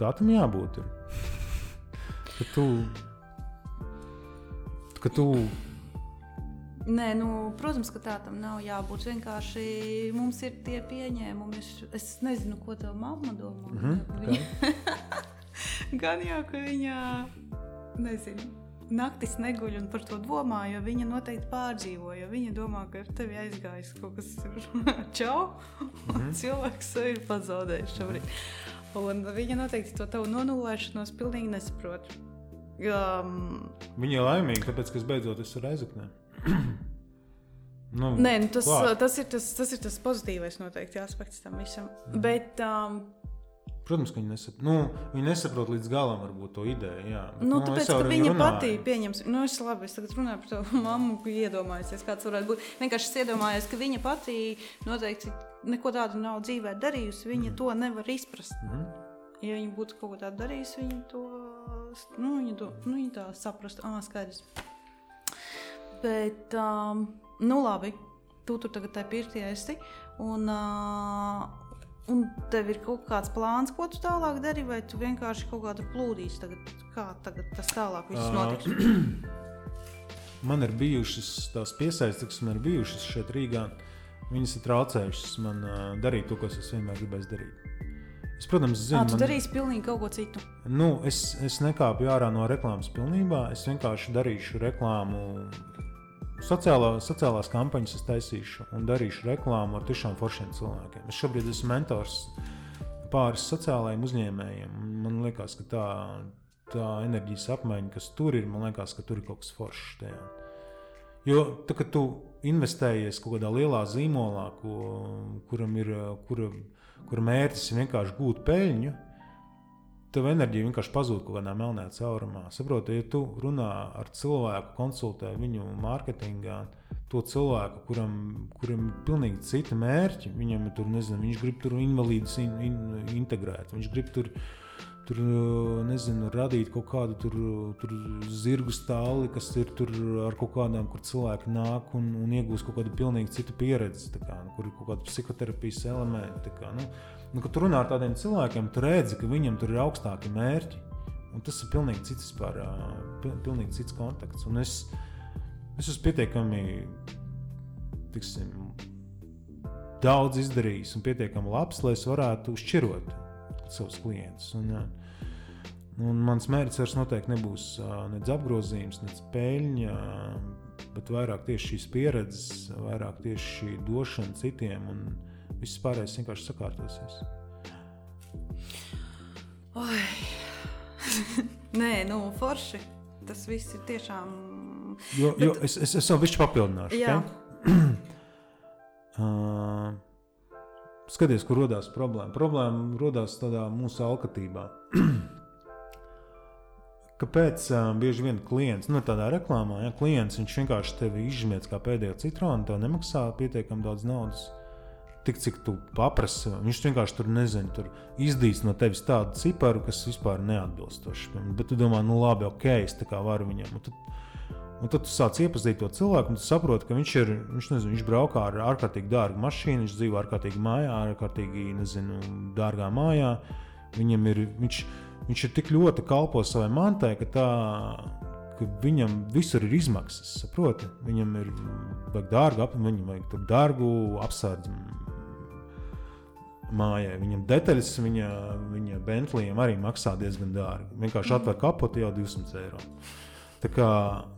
tā tam jābūt. ka tu. Ka tu Nē, nu, protams, ka tā tam nav jābūt. Vienkārši mums ir tie pieņēmumi. Es, nezinu, ko tā mamma domā. Mm -hmm, viņa... Gan jau, ka viņa nezinu. Naktis neguļ un par to domā, jo viņa noteikti pārdzīvo. Viņa domā, ka ar tevi aizgājis kaut kas čau, un mm cilvēks ir pazaudējis šobrīd. Un viņa noteikti to tavu nonulēšanos pilnīgi nesaprot. Um, viņa ir laimīga, tāpēc, ka es beidzot esmu aizaknē. Nu, Nē, nu tas, tas, ir tas, tas ir tas pozitīvais noteikti aspekts tam visam. Mm. Bet, um, Protams, ka viņi, nesap... nu, viņi nesaprot līdz galam varbūt, to ideju. Jā, bet, nu, nu, tāpēc, ka viņa patīk, pieņemsim, nu, es labi, es tagad runāju par to mammu, ko iedomājies, kāds varētu būt. Vienkārši es iedomājos, ka viņa patī noteikti neko tādu nav dzīvē darījusi, viņa mm. to nevar izprast. Mm. Ja viņa būtu kaut ko tādu darījusi, viņa to, nu, viņa to, nu, viņa tā saprast, ah, skaidrs. Bet, um, nu, labi, tu tur tagad tā pirtī esi, un, uh, Un tev ir kaut kāds plāns, ko tu tālāk dari, vai tu vienkārši kaut kādu plūdīsi tagad, kā tagad tas tālāk viss notiks? man ir bijušas tās piesaistes, kas man ir bijušas šeit Rīgā. Viņas ir traucējušas man uh, darīt to, ko es vienmēr gribēju darīt. Es, protams, zinu, ka tu man... darīsi pilnīgi kaut ko citu. Nu, es, es nekāpu ārā no reklāmas pilnībā. Es vienkārši darīšu reklāmu Sociālā, sociālās kampaņas es taisīšu un darīšu reklāmu ar tiešām foršiem cilvēkiem. Es šobrīd esmu mentors pāris sociālajiem uzņēmējiem. Man liekas, ka tā, tā enerģijas apmaiņa, kas tur ir, man liekas, ka tur ir kaut kas foršs. Tajā. Jo tā, kad tu investējies kaut kādā lielā zīmolā, ko, kuram ir kura, kura mērķis ir vienkārši gūt peļņu, Tev enerģija vienkārši pazūd kaut kādā melnā caurumā. Saproti, ja tu runā ar cilvēku, konsultē viņu mārketingā, to cilvēku, kuram, kuram ir pilnīgi citi mērķi, viņam tur, nezinu, viņš grib tur invalīdus in, in, integrēt, viņš grib tur, tur nezinu, radīt kaut kādu tur, tur zirgu stāli, kas ir tur ar kaut kādām, kur cilvēki nāk un, un iegūst kaut kādu pilnīgi citu pieredzi, kā, nu, kur ir kaut kāda psihoterapijas elementi. Kā, nu, Nu, kad tu runā ar tādiem cilvēkiem, tu redzi, ka viņiem tur ir augstāki mērķi. Un tas ir pilnīgi cits, par, pilnīgi cits konteksts. Un es, es esmu pietiekami tiksim, daudz izdarījis un pietiekami labs, lai es varētu šķirot savus klientus. Un, un mans mērķis vairs noteikti nebūs nedz apgrozījums, nedz peļņa, bet vairāk tieši šīs pieredzes, vairāk tieši šī došana citiem. Un, Viss pārējais vienkārši sakārtosies. Oi. Nē, nu, forši. Tas viss ir tiešām. Jo, Bet... jo es, es, es jau višķi papildināšu. Jā. uh, skaties, kur radās problēma. Problēma radās tādā mūsu alkatībā. Kāpēc uh, bieži vien klients, nu, tādā reklāmā, ja klients vienkārši tevi izžmiedz kā pēdējo citronu, tev nemaksā pietiekami daudz naudas tik cik tu paprasti. Viņš vienkārši tur nezina, tur izdīs no tevis tādu ciparu, kas vispār neatbilstoši. Bet tu domā, nu labi, ok, es tā kā varu viņam. Un tad, un tad tu sāc iepazīt to cilvēku, un tu saproti, ka viņš ir, viņš, nezinu, viņš braukā ar ārkārtīgi dārgu mašīnu, viņš dzīvo ārkārtīgi mājā, ārkārtīgi, nezinu, dārgā mājā. Viņam ir, viņš, viņš ir tik ļoti kalpo savai mantai, ka tā, ka viņam visur ir izmaksas. Saproti? Viņam ir vajag dārgu, ap, viņam vajag dārgu apsardzi mājai. Viņam detaļas, viņa, viņa Bentleyam arī maksā diezgan dārgi. Vienkārši atver kapotu jau 200 eiro. Kā,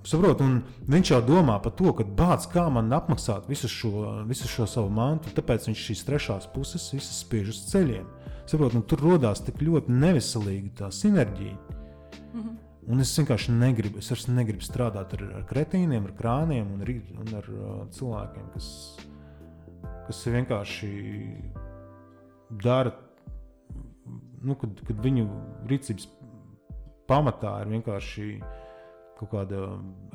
saprot, viņš jau domā par to, ka bācis kā man apmaksāt visu šo, visu šo savu mantu, tāpēc viņš šīs trešās puses visas spiež uz ceļiem. Saprot, tur radās tik ļoti neveselīga tā sinerģija. Mm -hmm. Un es vienkārši negribu, es negribu strādāt ar, ar kretīniem, ar krāniem un, un ar uh, cilvēkiem, kas, kas vienkārši dara, nu, kad, kad viņu rīcības pamatā ir vienkārši kaut kāda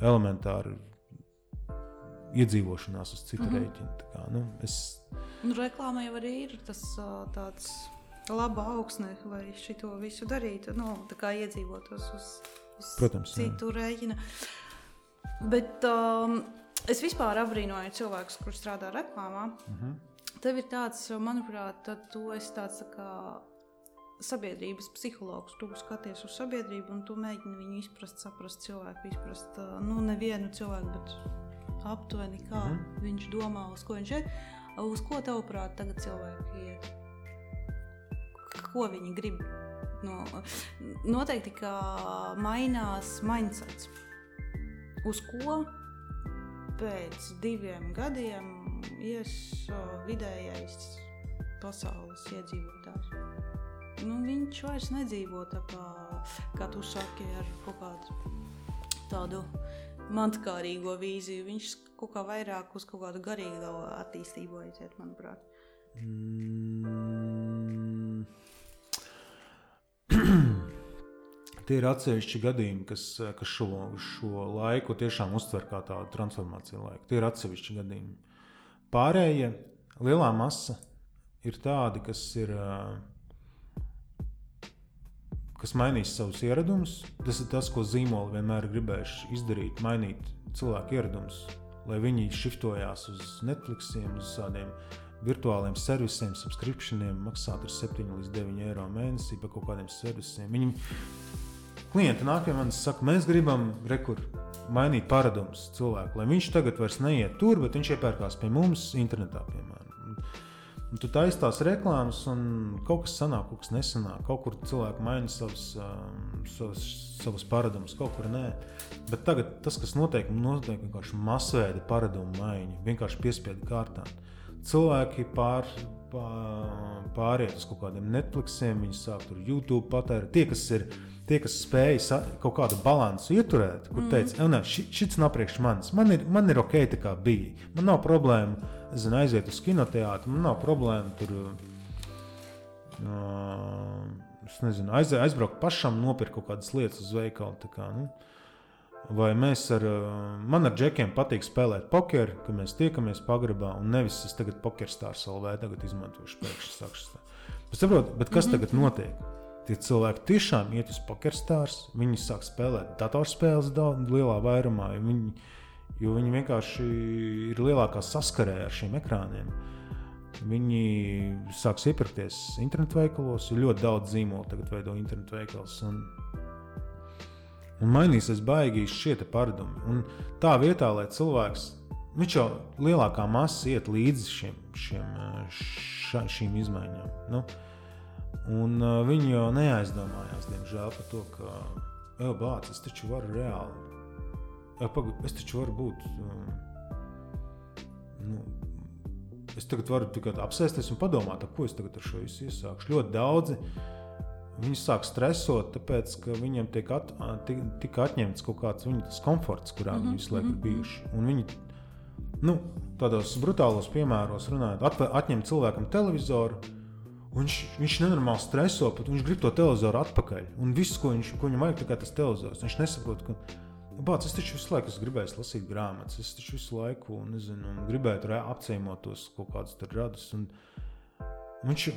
elementāra iedzīvošanās uz citu mm -hmm. rēķinu. Kā, nu, es... nu, reklāmā jau arī ir tas tāds laba augsne, lai šo visu darītu, nu, tā kā iedzīvotos uz uz Protams, citu jā. rēķina. Bet um, es vispār apbrīnoju cilvēkus, kuriem strādā reklāmā. Mhm. -huh. Tev ir tāds, manuprāt, tu esi tāds tā kā sabiedrības psihologs. Tu skaties uz sabiedrību un tu mēģini viņu izprast, saprast cilvēku, izprast uh, nu, nevienu cilvēku, bet aptuveni kā uh mhm. -huh. viņš domā, uz ko viņš ir. Uz ko tavuprāt tagad cilvēki iet? Ko viņi grib? No, noteikti, ka mainās mindsets. Uz ko pēc diviem gadiem ies vidējais pasaules iedzīvotājs? Nu, viņš vairs nedzīvo tā kā, kā tu saki, ar kaut kādu tādu mantkārīgo vīziju. Viņš kaut kā vairāk uz kaut kādu garīgu attīstību aiziet, manuprāt. Mm. Tie ir atsevišķi gadījumi, kas, kas šo, šo laiku tiešām uztver kā tādu transformāciju laiku. Tie ir atsevišķi gadījumi. Pārējie lielā masa ir tādi, kas ir. Kas mainīs savus ieradumus, tas ir tas, ko zīmoli vienmēr gribējuši izdarīt, mainīt cilvēku ieradumus, lai viņi šiftojās uz Netflix, uz tādiem virtuāliem servisiem, subscriptioniem, maksāt ar 7 līdz 9 eiro mēnesī par kaut kādiem servisiem. Viņi klienti nāk pie manis un saka, mēs gribam rekur, mainīt paradumus cilvēku, lai viņš tagad vairs neiet tur, bet viņš iepērkās pie mums internetā, piemēram. Un tu taisīsi tās reklāmas, un kaut kas sanāk, kaut kas nesanāk. Kaut kur cilvēki maina savus, um, savus, savus paradumus, kaut kur nē. Bet tagad tas, kas notiek, notiek vienkārši masveida paradumu maiņa, vienkārši piespiedu kārtā. Cilvēki pār, pāriet uz kaut kādiem Netflixiem, viņi sāk tur YouTube patērēt. Tie, kas ir tie, kas spēj kaut kādu balansu ieturēt, kur mm. teica, ka šis nav priekš manis, man ir, man ir ok, tā kā bija. Man nav problēma zinu, aiziet uz kinoteātru, man nav problēma tur. Uh, es nezinu, aiz, aizbraukt pašam, nopirkt kaut kādas lietas uz veikalu. Kā, nu. Vai mēs ar, man ar džekiem patīk spēlēt pokeru, kad mēs tiekamies pagrabā, un nevis es tagad pokerstārs LV tagad izmantošu pēkšņi. Saprotu, bet kas mm -hmm. tagad notiek? Tie cilvēki tiešām iet uz pokerstārs, viņi sāk spēlēt datorspēles daudz lielā vairumā, viņi, jo viņi vienkārši ir lielākā saskarē ar šiem ekrāniem. Viņi sāks iepirkties internetu veikalos, jo ļoti daudz zīmolu tagad veido internetu veikalus. Un un mainīsies baigi šie paradumi. Un tā vietā, lai cilvēks, viņš jau lielākā masa iet līdzi šiem, šiem, ša, šīm izmaiņām. Nu, un uh, viņi jau neaizdomājās, diemžēl, par to, ka, ej, bāc, es taču varu reāli, ej, pag, es taču varu būt. Uh, nu, Es tagad varu tikai apsēsties un padomāt, ko es tagad ar šo visu iesākšu. Ļoti daudzi Viņi sāk stresot, tāpēc ka viņiem tiek at, tik atņemts kaut kāds viņu komforts, kurā mm -hmm. viņi visu laiku ir mhm, mhm. bijuši. Un viņi nu, tādos brutālos piemēros runājot, at, atņem cilvēkam televizoru. Viņš, viņš nenormāli streso, bet viņš grib to televizoru atpakaļ. Un viss, ko, viņš, ko viņam vajag, ir tas televizors. Viņš nesaprot, ka Bāc, es taču visu laiku gribēju lasīt grāmatas, es taču visu laiku nezinu, gribēju apciemot tos kaut kādus radus. Viņš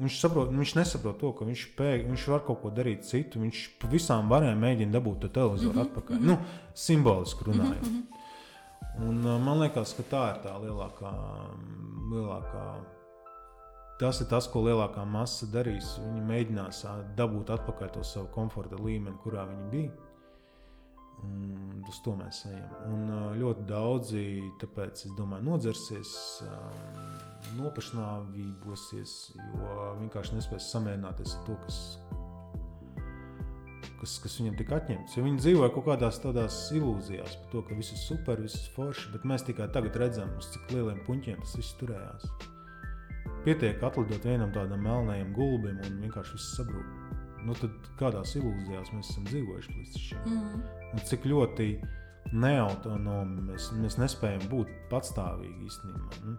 Viņš, saprot, viņš nesaprot to, ka viņš, pēk, viņš var kaut ko darīt citu. Viņš pa visām varēja mēģināt dabūt to televizoru mm -hmm. atpakaļ. Mm -hmm. nu, simboliski runājot. Mm -hmm. Un, uh, man liekas, ka tā ir tā lielākā, lielākā. Tas ir tas, ko lielākā masa darīs. Viņi mēģinās dabūt atpakaļ to savu komforta līmeni, kurā viņi bija. Un uz to mēs ejam. Un ļoti daudzi, tāpēc es domāju, nodzersies, nopašnāvībosies, jo vienkārši nespēs samierināties ar to, kas, kas, kas viņam tika atņemts. Jo viņi dzīvoja kaut kādās tādās ilūzijās par to, ka viss ir super, viss ir forši, bet mēs tikai tagad redzam, uz cik lieliem puņķiem tas viss turējās. Pietiek atlidot vienam tādam melnajam gulbim un vienkārši viss sabrūk nu tad kādās ilūzijās mēs esam dzīvojuši līdz šim? Mm. Un cik ļoti neautonomi mēs, mēs nespējam būt patstāvīgi īstenībā. Nu?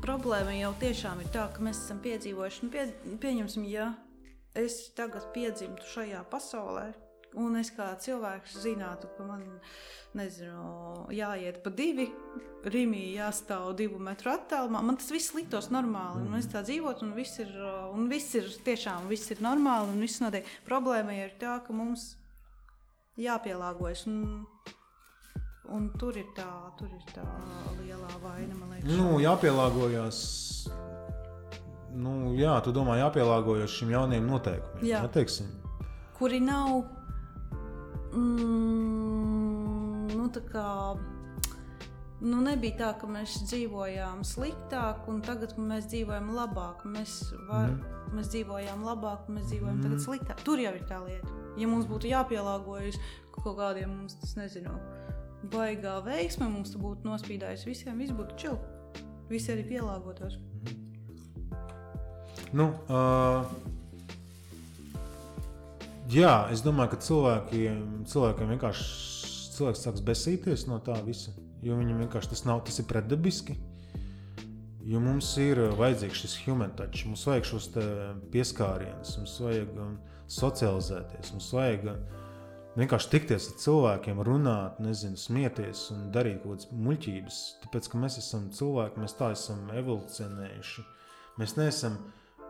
Problēma jau tiešām ir tā, ka mēs esam piedzīvojuši, nu, pie, pieņemsim, ja es tagad piedzimtu šajā pasaulē, un es kā cilvēks zinātu, ka man nezinu, jāiet pa divi, rīmī jāstāv divu metru attālumā. Man tas viss liktos normāli, un es tā dzīvotu, un viss ir, un viss ir tiešām viss ir normāli, un viss notiek. Problēma ir tā, ka mums jāpielāgojas. Un, Un tur ir tā, tur ir tā lielā vaina. Nu, jāpielāgojas. Nu, jā, tu domā, jāpielāgojas šim jaunajam noteikumiem. Jā, teiksim. Kuri nav. Mm, nu, tā kā nu, nebija tā, ka mēs dzīvojām sliktāk, un tagad mēs dzīvojam labāk. Mēs, var, mm. mēs dzīvojām labāk, mēs dzīvojam mm. tagad sliktāk. Tur jau ir tā lieta. Ja mums būtu jāpielāgojas kaut kādiem mums, tas nezinu, baigā veiksme, mums būtu nospīdējis visiem, viss būtu čili. Visi arī pielāgotos. Nu, uh, jā, es domāju, ka cilvēkiem, cilvēkiem vienkārši cilvēks sāks besīties no tā visa. Jo viņam vienkārši tas nav, tas ir pretdabiski. Jo mums ir vajadzīgs šis human touch, mums vajag šos pieskārienus, mums vajag socializēties, mums vajag uh, vienkārši tikties ar cilvēkiem, runāt, nezinu, smieties un darīt kaut kādas muļķības. Tāpēc, ka mēs esam cilvēki, mēs tā esam evolucionējuši. Mēs neesam,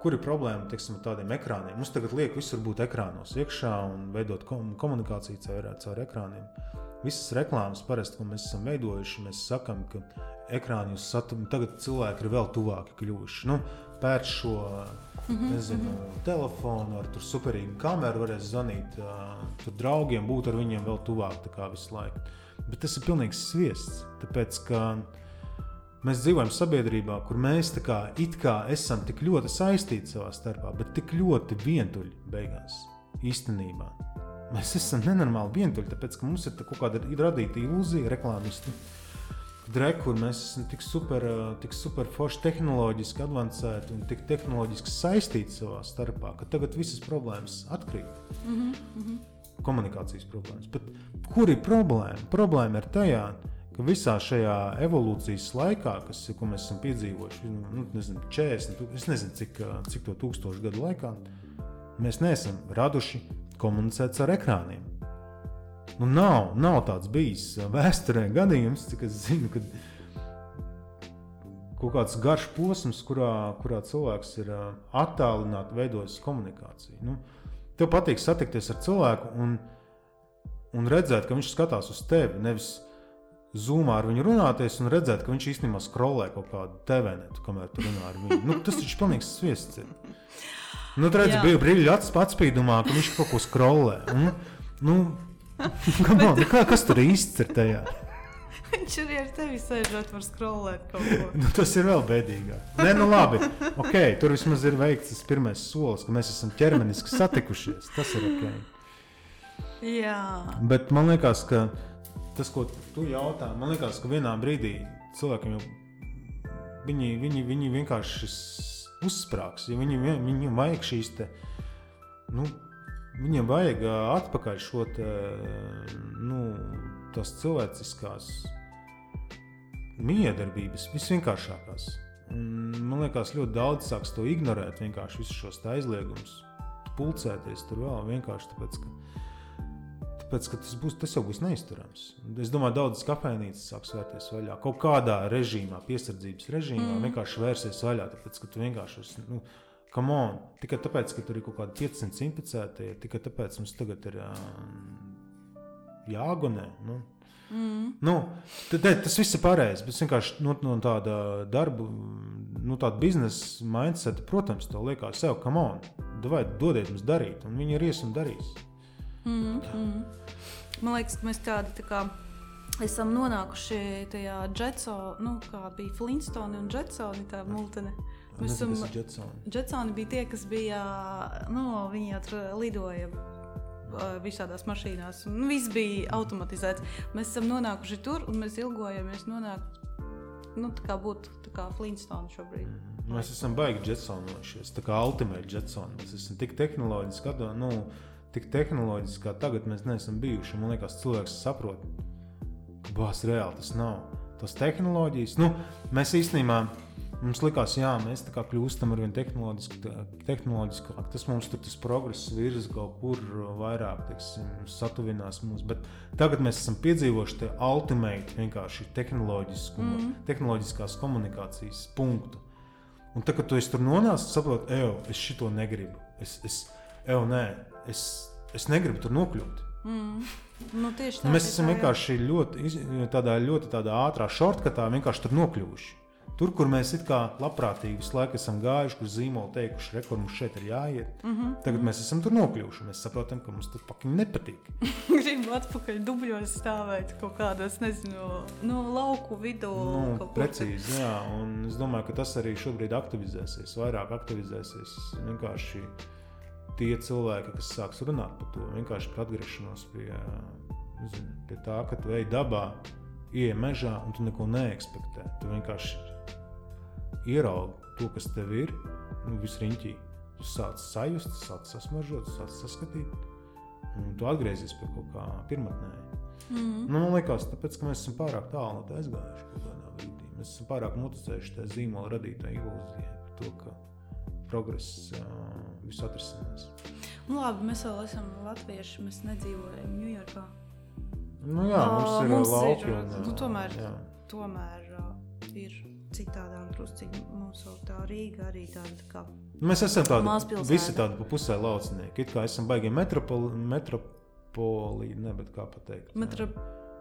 kur ir problēma teiksim, ar tādiem ekrāniem. Mums tagad liek visur būt ekrānos iekšā un veidot komunikāciju caur, caur ekrāniem. Visas reklāmas, parasti, ko mēs esam veidojuši, mēs sakām, ka ekrāni jūs saturat, tagad cilvēki ir vēl tuvāki kļuvuši. Nu, pēc šo mm -hmm. nezinu, telefonu ar superīgu kameru, varēs zvanīt uh, draugiem, būt ar viņiem vēl tuvāk visu laiku. Bet tas ir pilnīgs sviests. Tāpēc, ka mēs dzīvojam sabiedrībā, kur mēs kā, kā esam tik ļoti saistīti savā starpā, bet tik ļoti vientuļi beigās īstenībā. Mēs esam nenormāli vientuļi, tāpēc ka mums ir kaut kāda radīta ilūzija, reklāmisti Dreku, kur mēs esam tik super, tik super forši tehnoloģiski avansēti un tik tehnoloģiski saistīti savā starpā, ka tagad visas problēmas atkrīt. Mm -hmm. Komunikācijas problēmas. Bet kur ir problēma? Problēma ir tajā, ka visā šajā evolūcijas laikā, kas, ko mēs esam piedzīvojuši, nu, nezinu, 40, es nezinu, cik, cik to tūkstošu gadu laikā, mēs neesam raduši komunicēt ar ekrāniem. Nu, nav, nav tāds bijis vēsturē gadījums, cik es zinu, kad kaut kāds garš posms, kurā, kurā cilvēks ir attālināti veidojis komunikāciju. Nu, tev patīk satikties ar cilvēku un, un redzēt, ka viņš skatās uz tevi. Nevis zūmā ar viņu runāties un redzēt, ka viņš īstenībā skrolē kaut kādu tevēnetu, kamēr tu runā ar viņu. Nu, tas taču ir pilnīgs sviests. Nu, redz, bija brīļu atspīdumā, ka viņš kaut ko skrolē. Un, nu, on, kā, kas tur īsti ir tajā? Viņš arī ar tevi sēžot, var skrolēt kaut ko. nu, tas ir vēl bēdīgāk. Nē, nu labi. Okay, tur vismaz ir veikts tas pirmais solis, ka mēs esam ķermeniski satikušies. Tas ir ok. Jā. Bet man liekas, ka tas, ko tu jautā, man liekas, ka vienā brīdī cilvēkiem jau viņi, viņi, viņi vienkārši uzsprāgs, jo viņi, viņiem vajag šīs te, nu, Viņam vajag atpakaļ šo te, nu, tās cilvēciskās miedarbības, visvienkāršākās. Un, man liekas, ļoti daudz sāks to ignorēt, vienkārši visus šos aizliegumus, pulcēties tur vēl vienkārši tāpēc, ka, ka tas, būs, tas jau būs neizturams. Es domāju, daudzas kafejnīcas sāks vērties vaļā. Kaut kādā režīmā, piesardzības režīmā, mm. vienkārši vērsies vaļā, tāpēc, ka tu vienkārši esi. Nu, Come on, tikai tāpēc, ka tur ir kaut kādi 500 inficētie, tikai tāpēc mums tagad ir jāgonē. Nu. Mm. Nu, tad, tad, tas viss ir pareizi. Bet vienkārši no, no tāda darba, no tāda biznesa mindset, protams, tā liekas, sev, come on, vai dodiet mums darīt, un viņi ir ies un darīs. Mm -hmm. Man liekas, ka mēs tādi tā kā esam nonākuši tajā Jetsonā, nu, kā bija Flintstone un Jetsoni, tā multene. Mēs esam. Jetsoni bija tie, kas bija, nu, viņi tur lidoja visādās mašīnās. Un viss bija automatizēts. Mēs esam nonākuši tur, un mēs ilgojamies nonākt, nu, tā kā būt tā kā Flintstone šobrīd. Mm. Mēs esam baigi jetsonojušies, tā kā ultimate jetsoni. Mēs esam tik tehnoloģiski, nu, tik tehnoloģiski, kā tagad mēs neesam bijuši. Man liekas, cilvēks saprot, ka bāz reāli tas nav. Tas tehnoloģijas, nu, mēs īstenībā Mums likās, ka mēs tā kā kļūstam ar vien tehnoloģiskāk. Tas mums tur tas progress virza kaut kur vairāk, teiksim, satuvinās mums. Bet tagad mēs esam piedzīvojuši to ultimate, vienkārši mm. tehnoloģiskās komunikācijas punktu. Un tad, kad tu tur nonāc, saproti, ej, es šito negribu. Es, es, ej, nē, es, es negribu tur nokļūt. Mm. Nu, tā, mēs esam vienkārši ļoti, tādā, ļoti tādā ātrā šortkatā vienkārši tur nokļuvuši. Tur, kur mēs it kā labprātīgi visu laiku esam gājuši, kur zīmoli teikuši, re, kur mums šeit ir jāiet, mm -hmm. tagad mēs esam tur nokļuvuši. Mēs saprotam, ka mums tas pakiņi nepatīk. Gribu atpakaļ dubļos stāvēt kaut kādos, nezinu, no lauku vidū. Nu, precīzi, jā, un es domāju, ka tas arī šobrīd aktivizēsies, vairāk aktivizēsies vienkārši tie cilvēki, kas sāks runāt par to, vienkārši par atgriešanos pie, nezinu, pie tā, ka tu ej dabā, ieej mežā un tu neko neekspektē. Tu vienkārši ieraugi to, kas tev ir, nu, visriņķī. Tu sāc sajust, sāc sasmaržot, tu sāc saskatīt, un tu atgriezies pie kaut kā pirmotnēji. Mm -hmm. nu, man liekas, tāpēc, ka mēs esam pārāk tālu no tā aizgājuši. Mēs esam pārāk noticējuši tajā zīmola radītajai ilūzijai par to, ka progress visu atrisinās. Nu, labi, mēs vēl esam latvieši, mēs nedzīvojam Ņujorkā. Nu, jā, mums ir mums lauki. Ir, un, nu, tomēr jā. tomēr uh, ir citādāk, drusciņi mums vēl tā Rīga arī tāda kā. Mēs esam tādi visi tādi pa pusē laucinieki. It kā esam baigi metropoli, metropoli, ne, bet kā pateikt. Metrop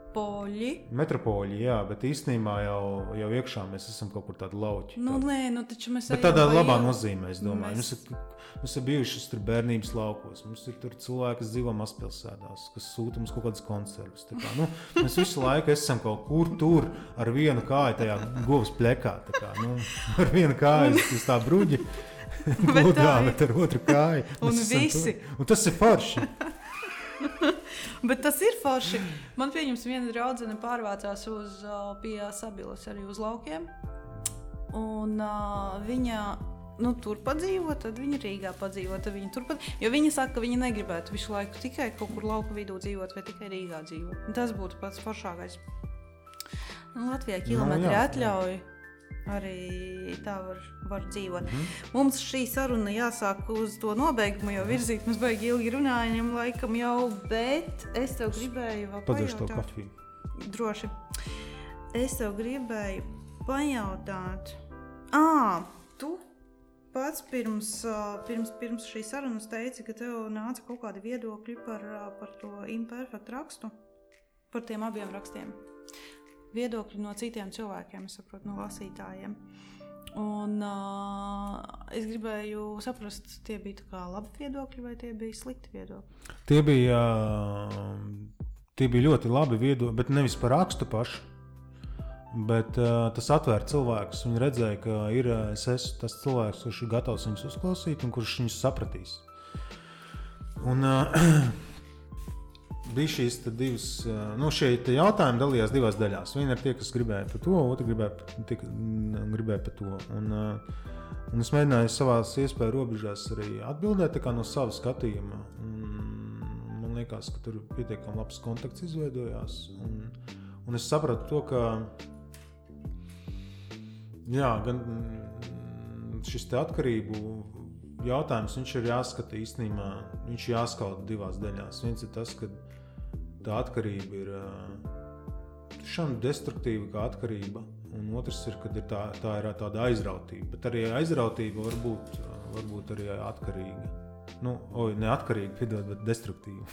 Metropoļi. Metropoļi, jā, bet īstenībā jau, jau iekšā mēs esam kaut kur tādi lauki. Nu, nē, nu, taču mēs esam. Tādā labā nozīmē, es domāju. Mēs... Mums, ir, mums ir bijušas tur bērnības laukos, mums ir tur cilvēki, kas dzīvo mazpilsētās, kas sūta mums kaut kādas konservas. Kā, nu, mēs visu laiku esam kaut kur tur ar vienu kāju tajā govs plekā. Kā, nu, ar vienu kāju uz tā bruģi. Gudrā, bet ar otru kāju. Un visi. Un tas ir forši. Bet tas ir forši. Man pieņems, viena draudzene pārvācās uz pie Sabilas arī uz laukiem. Un uh, viņa nu, tur padzīvo, tad viņa Rīgā padzīvo. Viņa turpat, jo viņa saka, ka viņa negribētu visu laiku tikai kaut kur lauku vidū dzīvot vai tikai Rīgā dzīvot. Un tas būtu pats foršākais. Nu, Latvijā kilometri no, jā, atļauj. Jā arī tā var, var dzīvot. Mm. Mums šī saruna jāsāk uz to nobeigumu, jo virzīt mums baigi ilgi runājam, laikam jau, bet es tev gribēju vēl pajautāt. to kafiju. Droši. Es tev gribēju pajautāt, ah, tu pats pirms, pirms, pirms šīs sarunas teici, ka tev nāca kaut kādi viedokļi par, par to imperfektu rakstu, par tiem abiem rakstiem viedokļi no citiem cilvēkiem, saprotu, no lasītājiem. Un, uh, es gribēju saprast, tie bija labi viedokļi vai tie bija slikti viedokļi. Tie bija, tie bija ļoti labi viedokļi, bet nevis par rakstu pašu. Bet uh, tas atvēra cilvēkus. Viņi redzēja, ka ir, es esmu tas cilvēks, kurš ir gatavs viņus uzklausīt un kurš viņus sapratīs. Un, uh, bija šīs divas, nu, šie jautājumi dalījās divās daļās. Viena ir tie, kas gribēja par to, otra gribēja, tika, gribēja par to. Un, un es mēģināju savā iespēju robežās arī atbildēt no sava skatījuma. Un man liekas, ka tur pietiekami labs kontakts izveidojās. Un, un es sapratu to, ka jā, gan šis atkarību jautājums ir jāskata īstenībā. Viņš ir jāskauta divās daļās. Viens ir tas, ka tā atkarība ir tiešām destruktīva kā atkarība. Un otrs ir, kad ir tā, tā ir tāda aizrautība. Bet arī aizrautība var būt, var būt arī atkarīga. Nu, oi, ne atkarīga, piedod, bet destruktīva.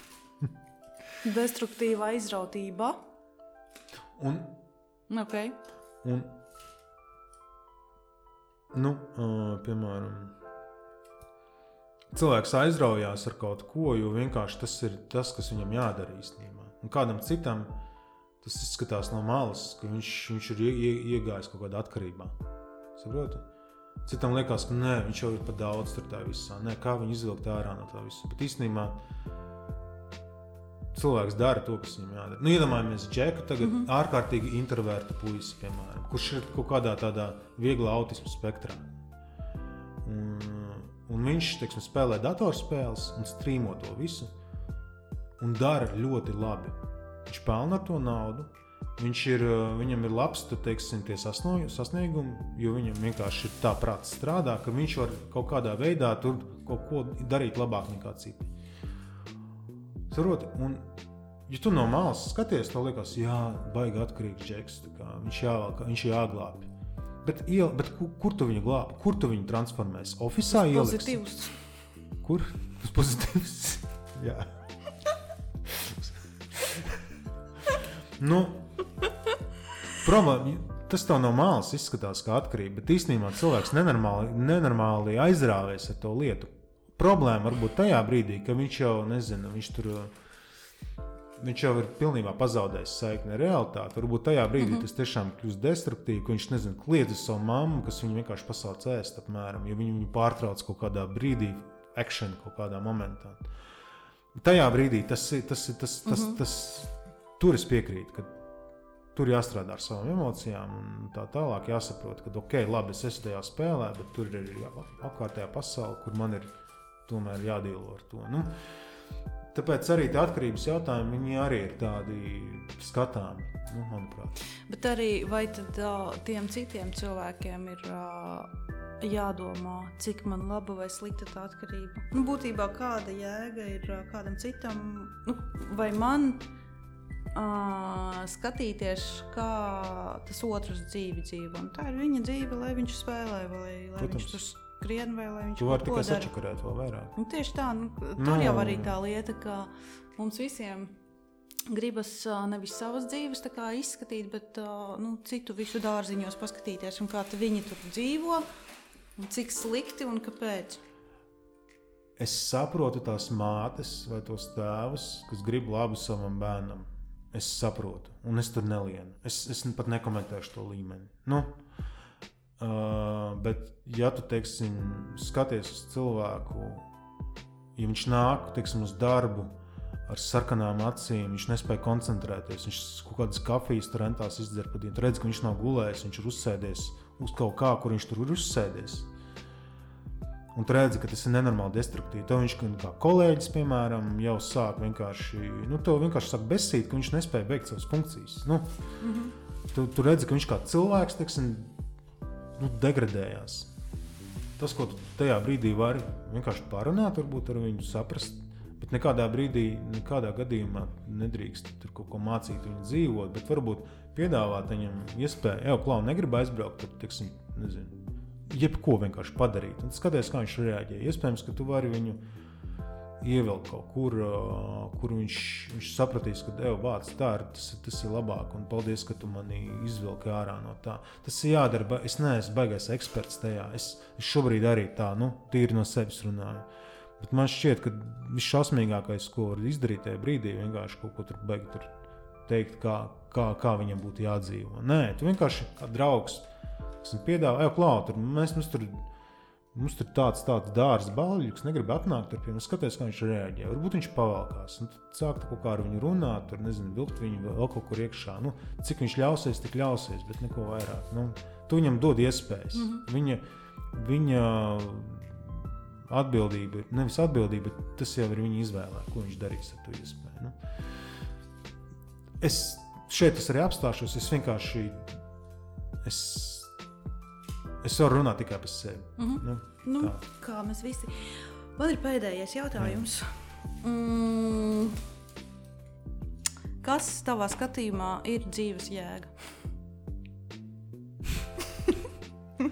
destruktīva aizrautība. Un, okay. un, nu, piemēram, cilvēks aizraujās ar kaut ko, jo vienkārši tas ir tas, kas viņam jādara īstenībā. Un kādam citam tas izskatās no malas, ka viņš, viņš ir ie, ie, iegājis kaut kādā atkarībā. Saprotu? Citam liekas, ka nē, viņš jau ir par daudz tur tā visā. Nē, kā viņu izvilkt ārā no tā visa. Bet īstenībā cilvēks dara to, kas viņam jādara. Nu, iedomājamies, Džeku, tagad mm -hmm. ārkārtīgi introverta puisi, piemēram, kurš ir kaut kādā tādā vieglā autisma spektrā. Un, un viņš teiksim, spēlē datorspēles un strīmo to visu. Un dara ļoti labi. Viņš pelna to naudu. Viņš ir, viņam ir labs teiksim, sasniegumi, jo viņam vienkārši ir tā prāta strādā, ka viņš var kaut kādā veidā tur kaut ko darīt labāk nekā citi. Saroti, un, ja tu no malas skaties, tev liekas, jā, baigi atkarīgs džeks, viņš, jāvalk, viņš jāglābj. Bet, iel, bet kur, kur tu viņu glābi? Kur tu viņu transformēsi? Oficiālā ieliks? Pozitīvs. Kur? Uz pozitīvs. jā. Nu, problēma. Tas tev no malas izskatās kā atkarība, bet īstenībā cilvēks nenormāli, nenormāli aizrāvēs ar to lietu problēma varbūt tajā brīdī, ka viņš jau nezina, viņš tur. Viņš jau ir pilnībā pazaudējis saikni ar realitāti. Varbūt tajā brīdī mm -hmm. tas tiešām kļūst destruktīvi, ka viņš nezina, kliedz uz savu mammu, kas viņu vienkārši pasauc ēst, apmēram, jo viņu pārtrauc kaut kādā brīdī, action kaut kādā momentā. Tajā brīdī tas ir tas, tas, tas, mm -hmm. tas, tur es piekrītu, ka tur jāstrādā ar savām emocijām un tā tālāk. Jāsaprot, ka ok, labi, es esmu tajā spēlē, bet tur ir apkārtējā pasaule, kur man ir tomēr jādīlo ar to. Nu, tāpēc arī tie atkarības jautājumi arī ir tādi skatāmi, nu, manuprāt. Bet arī vai tad, uh, tiem citiem cilvēkiem ir uh, jādomā, cik man laba vai slikta tā atkarība? Nu, būtībā kāda jēga ir uh, kādam citam, nu, vai man? Uh, skatīties, kā tas otrs dzīvi dzīvo. Un tā ir viņa dzīve, lai viņš spēlē, vai lai Protams. viņš tur skrien, vai lai viņš to var tikai sačakarēt vēl vairāk. Nu, tieši tā, nu, tur no. jau arī tā lieta, ka mums visiem gribas nevis savas dzīves izskatīt, bet nu, citu visu dārziņos paskatīties, kā viņi tur dzīvo, cik slikti un kāpēc. Es saprotu tās mātes vai tos tēvus, kas grib labu savam bērnam. Es saprotu, un es tur nelienu. Es, es pat nekomentēšu to līmeni. Nu, Uh, bet, ja tu teiksim, skaties uz cilvēku, ja viņš nāk teiksim, uz darbu ar sarkanām acīm, viņš nespēja koncentrēties, viņš kaut kādas kafijas rentās izdzer pa dienu, redz, ka viņš nav gulējis, viņš ir uzsēdies uz kaut kā, kur viņš tur ir uzsēdies. Un tu redzi, ka tas ir nenormāli destruktīvi. Tev viņš kā kolēģis, piemēram, jau sāk vienkārši, nu, vienkārši sāk besīt, ka viņš nespēja beigt savas funkcijas. Nu, mm -hmm. tu, tu redzi, ka viņš kā cilvēks, teiksim, nu, degradējās. Tas, ko tu tajā brīdī vari vienkārši parunāt, varbūt ar viņu saprast, bet nekādā brīdī, nekādā gadījumā nedrīkst tur kaut ko mācīt viņu dzīvot, bet varbūt piedāvāt viņam iespēju, jau klānu negrib aizbraukt, tad, teiksim, nezinu, jebko vienkārši padarīt. Un skaties, kā viņš reaģē. Iespējams, ka tu vari viņu ievilkt kaut kur, kur viņš, viņš sapratīs, ka tev vārds tā ir, tas, tas ir labāk, un paldies, ka tu mani izvilki ārā no tā. Tas ir jādara, es neesmu baigais eksperts tajā. Es, es šobrīd arī tā, nu, tīri no sevis runāju. Bet man šķiet, ka viss šausmīgākais, ko var izdarīt tajā brīdī, ir vienkārši kaut ko tur beigt tur teikt, kā, kā, kā viņam būtu jādzīvo. Nē, tu vienkārši kā draugs, kas piedāvā, ej, klāt, mēs, mēs tur Mums tur tāds, tāds dārsts balļus, negrib atnākt tur pie mums, skaties, kā viņš reaģē. Varbūt viņš pavalkās, un tad sākt kaut kā ar viņu runāt, tur nezinu, vilkt viņu vēl kaut kur iekšā. Nu, cik viņš ļausies, tik ļausies, bet neko vairāk. Nu, tu viņam dod iespējas. Mm -hmm. viņa, viņa atbildība nevis atbildība, bet tas jau ir viņa izvēle, ko viņš darīs ar to iespēju. Nu. Es šeit es arī apstāšos. Es vienkārši. Es Es varu runāt tikai par sevi. Mm -hmm. nu, nu, tā. kā mēs visi. Man ir pēdējais jautājums. Mm. Kas tavā skatījumā ir dzīves jēga?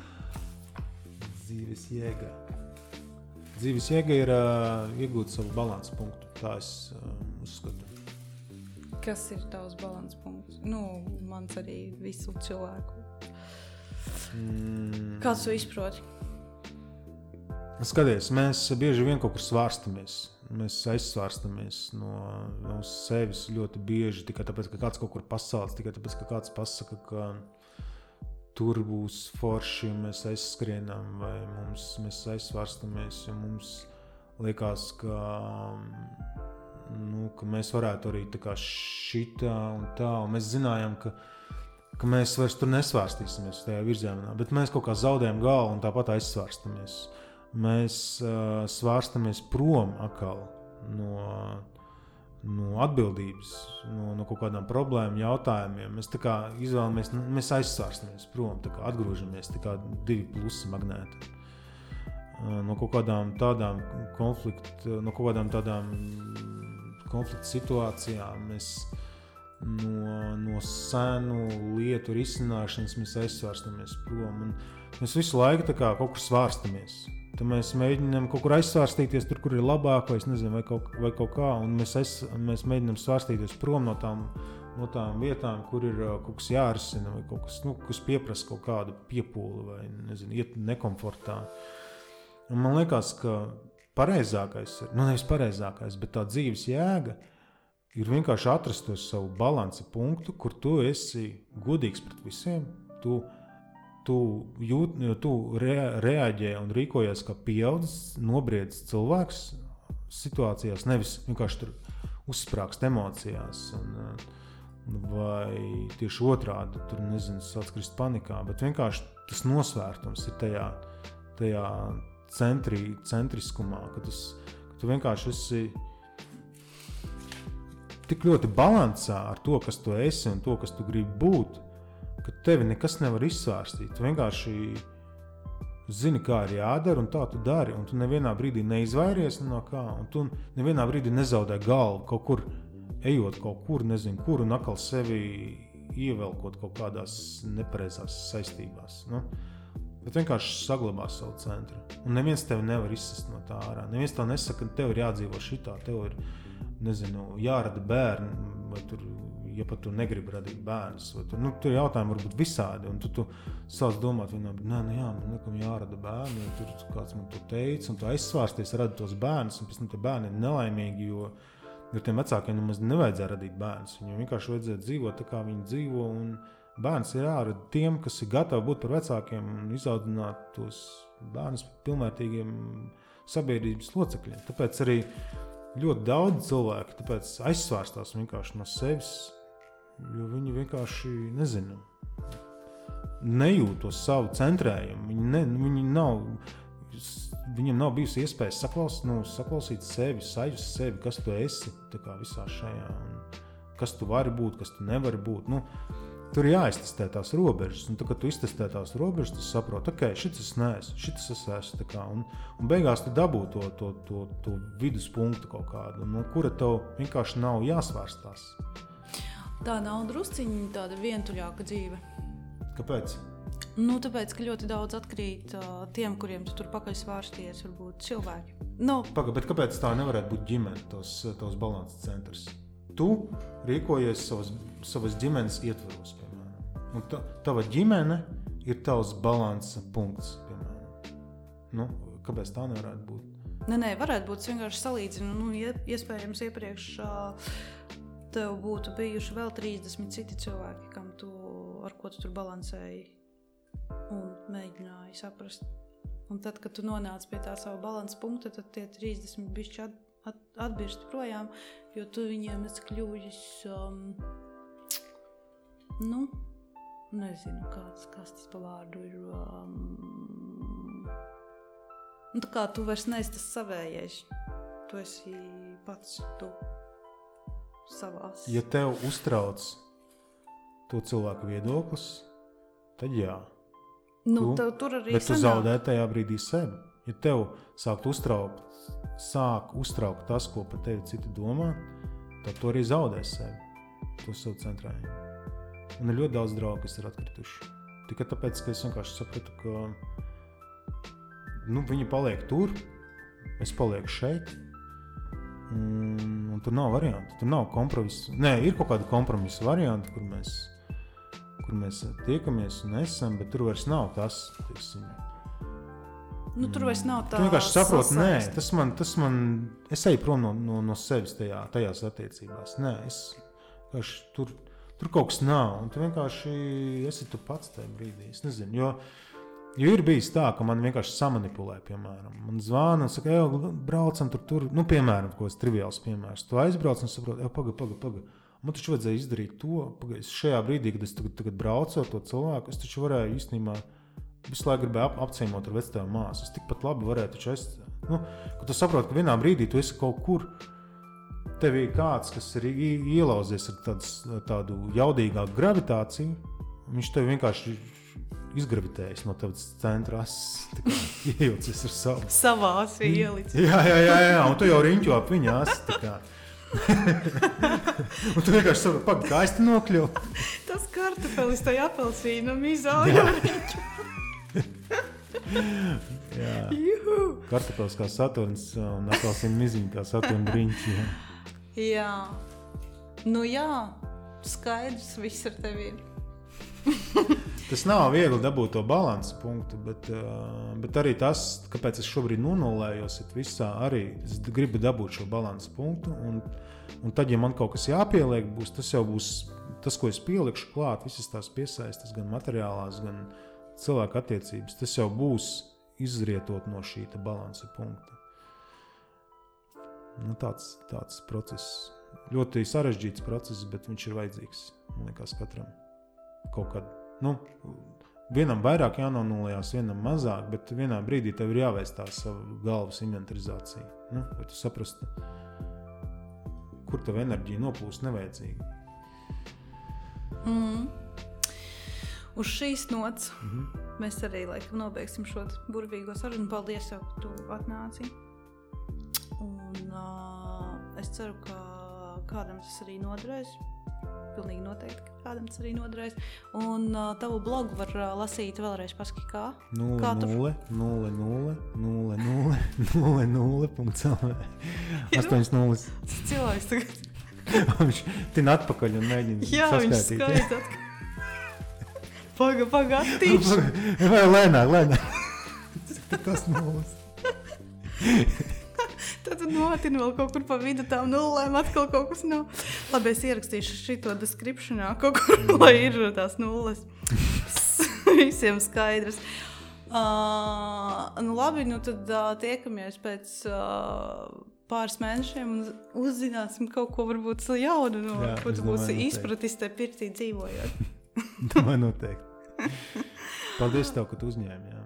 dzīves jēga. Dzīves jēga ir uh, iegūt savu balansu punktu. Tā es uh, uzskatu. Kas ir tavs balanss punkts? Nu, mans arī visu cilvēku Mm. Kāds to izprot? Skaties, mēs bieži vien kaut kur svārstamies. Mēs aizsvārstamies no, no sevis ļoti bieži tikai tāpēc, ka kāds kaut kur pasaules, tikai tāpēc, ka kāds pasaka, ka tur būs forši, mēs aizskrienam vai mums, mēs aizsvārstamies, jo mums liekas, ka, nu, ka mēs varētu arī tā kā šitā un tā, un mēs zinājām, ka ka mēs vairs tur nesvārstīsimies tajā virzienā, bet mēs kaut kā zaudējam galvu un tāpat aizsvārstamies. Mēs uh, svārstamies prom atkal no, no atbildības, no, no kaut kādām problēmu jautājumiem. Mēs kā izvēlamies, nu, mēs aizsvārstamies prom, kā atgriežamies kā divi plusi magnēti. Uh, no kaut kādām tādām konfliktu, no kaut kādām tādām konfliktu situācijām mēs no, no senu lietu risināšanas mēs aizsvērstamies prom. Un mēs visu laiku kā, kaut kur svārstamies. Tad mēs mēģinām kaut kur aizsvērstīties, tur, kur ir labāk, vai, nezinu, vai, kaut, vai kaut kā. Un mēs, aiz, mēs mēģinām svārstīties prom no tām, no tām vietām, kur ir uh, kaut kas jārisina, vai kaut kas, nu, kas prasa kaut kādu piepūli, vai nezinu, iet nekomfortā. Un man liekas, ka pareizākais ir, nu nevis pareizākais, bet tā dzīves jēga ir ir vienkārši atrast to savu balanci punktu, kur tu esi godīgs pret visiem. Tu, tu, jūt, tu re, reaģē un rīkojies kā pieaugušs, nobriedzis cilvēks situācijās, nevis vienkārši tur uzsprāgst emocijās. Un, Vai tieši otrādi, tur nezinu, sāc krist panikā, bet vienkārši tas nosvērtums ir tajā, tajā centrī, centriskumā, ka, tas, ka tu vienkārši esi tik ļoti balansā ar to, kas tu esi un to, kas tu gribi būt, ka tevi nekas nevar izsvārstīt. Tu vienkārši zini, kā ir jādara, un tā tu dari. Un tu nevienā brīdī neizvairies no kā, un tu nevienā brīdī nezaudē galvu kaut kur, ejot kaut kur, nezinu, kur un atkal sevi ievelkot kaut kādās nepareizās saistībās. Nu? Bet vienkārši saglabā savu centru. Un neviens tevi nevar izsist no tā ārā. Neviens tev nesaka, ka tev ir jādzīvo šitā, tev ir nezinu, jārada bērni, vai tur, ja pat tu negribi radīt bērnus. Tur, nu, tur jautājumi var būt visādi. Un tu, tu sāc domāt, ka nē, nu, jā, man liekas, jārada bērni. Tur kāds man to teica, un tu aizsvārsties, radi tos bērnus, un pēc tam tie bērni ir nelaimīgi. Jo, jo tiem vecākiem nemaz nevajadzēja radīt bērnus. Viņiem vienkārši vajadzēja dzīvot tā, kā viņi dzīvo. Bērns ir jārada tiem, kas ir gatavi būt par vecākiem un izaudzināt tos bērnus par pilnvērtīgiem sabiedrības locekļiem. Tāpēc arī ļoti daudz cilvēku aizsvērstās vienkārši no sevis, jo viņi vienkārši nezina. Nejūt to savu centrējumu. Viņi, ne, viņi nav, viņam nav bijusi iespēja saklausīt, nu, saklausīt sevi, sajust sevi, kas tu esi visā šajā, kas tu vari būt, kas tu nevari būt. Nu, Tur ir jāiztestē tās robežas, un tad, kad tu iztestē tās robežas, tu saproti, ka okay, šis es neesmu, šis es esmu. Kā, un, un beigās tu dabū to, to, to, to viduspunktu kaut kādu, no kura tev vienkārši nav jāsvērstās. Tā nav drusciņa tāda vientuļāka dzīve. Kāpēc? Nu, tāpēc, ka ļoti daudz atkrīt uh, tiem, kuriem tu tur pakaļ svārsties, varbūt cilvēki. Nu, Paga, kāpēc tā nevarētu būt ģimene, tos, tos balances centrs? Tu rīkojies savas, savas ģimenes ietvaros. Un ta, tava ģimene ir tavs balanss punkts. Piemēram. Nu, kāpēc tā nevarētu būt? Nē, nē, varētu būt vienkārši salīdzinu. Nu, iespējams, iepriekš tev būtu bijuši vēl 30 citi cilvēki, tu, ar ko tu tur balansēji un mēģināji saprast. Un tad, kad tu nonāc pie tā sava balanss punkta, tad tie 30 bišķi at, at, atbirst projām, jo tu viņiem esi kļuvis. Um, nu, nezinu, kāds, kas tas pa vārdu ir. Um, nu, tā kā tu vairs neesi tas savējais, tu esi pats tu savās. Ja tev uztrauc to cilvēku viedoklis, tad jā. Nu, tu, tur arī bet tu zaudē tajā brīdī sevi. Ja tev sāk uztraukt, sāk uztraukt tas, ko par tevi citi domā, tad tu arī zaudēsi sevi. To savu centrējumu. Man ir ļoti daudz draugu, kas ir atkrituši. Tikai tāpēc, ka es vienkārši sapratu, ka nu, viņi paliek tur, es palieku šeit. Un, un tur nav variantu, tur nav kompromisa. Nē, ir kaut kāda kompromisa varianta, kur mēs, kur mēs tiekamies un esam, bet tur vairs nav tas. Tiksim. Nu, tur vairs nav tā. Tu vienkārši saproti, nē, tas man, tas man, es eju prom no, no, no sevis tajā, tajās attiecībās. Nē, es vienkārši tur, tur kaut kas nav. Un tu vienkārši esi tu pats tajā brīdī. Es nezinu, jo, jo ir bijis tā, ka man vienkārši samanipulē, piemēram, man zvana un saka, ej, braucam tur, tur, nu, piemēram, kaut kāds triviāls piemērs. Tu aizbrauc un saproti, ej, pagaidi, pagaidi. Paga. Man taču vajadzēja izdarīt to, pagaidi, šajā brīdī, kad es tagad, tagad braucu ar to cilvēku, es taču varēju īstenībā visu laiku gribēju ap, apciemot ar vecāku māsu. Es tikpat labi varēju taču es. Nu, kad tu saproti, ka vienā brīdī tu esi kaut kur. Tev ir kāds, kas ir ielauzies ar tāds, tādu jaudīgāku gravitāciju. Viņš tev vienkārši izgravitējis no tavas centrās, iejaucies ar savu. Savās ielicis. Jā, jā, jā, jā, un tu jau riņķo ap viņas. un tu vienkārši saproti, pagaidi, kā es te nokļuvu. Tas kartupelis tajā apelsīnam izauga. Jā. Juhu! Kartupēlis kā Saturns un apelsīna miziņa kā Saturna riņķi. Jā. Nu jā, skaidrs, viss ar tevi ir. Tas nav viegli dabūt to balansu punktu, bet, bet arī tas, kāpēc es šobrīd nonulējos, ir visā arī. Es gribu dabūt šo balansu punktu. Un, un tad, ja man kaut kas jāpieliek, būs, tas jau būs tas, ko es pielikšu klāt, visas tās piesaistes, gan materiālās, gan cilvēku attiecības. Tas jau būs izrietot no šī balansa punkta. Nu, tāds, tāds process. Ļoti sarežģīts process, bet viņš ir vajadzīgs. Man liekas, katram kaut kad. Nu, vienam vairāk jānonulējās, vienam mazāk, bet vienā brīdī tev ir jāveic tā sava galvas inventarizācija. Nu, lai tu saprastu, kur tev enerģija noplūst nevajadzīgi. Mm. Uz šīs nots Mm -hmm. mēs arī laikam nobeigsim šo burvīgo sarunu. Paldies, ka tu atnāci. Un, uh, es ceru, ka kādam tas arī noderēs. Pilnīgi noteikti, ka kādam tas arī noderēs. Un uh, tavu blogu var uh, lasīt vēlreiz, paski, kā. 0, Kā tu- 0, 0, 0, 0, 0, 0, 0, 0, 8, 0. Cilvēks tagad Viņš tin atpakaļ un mēģina Jā, viņš saskaitīt. skaita. Pagaidi, pagaidi, attīstīt. Vai lēnāk, lēnāk. Tas nulles? Tad notina vēl kaut kur pa vidu tam nulēm, atkal kaut kas nav. Labi, es ierakstīšu šo descriptionā, kaut kur, lai ir tās nulles. Visiem skaidrs. Uh, nu labi, nu tad uh, tiekamies pēc uh, pāris mēnešiem un uzzināsim kaut ko varbūt jaunu, no, Jā, ko tu būsi izpratis te pirtī dzīvojot. Domāju, noteikti. Paldies, tev, ka tu uzņēmi. Jā.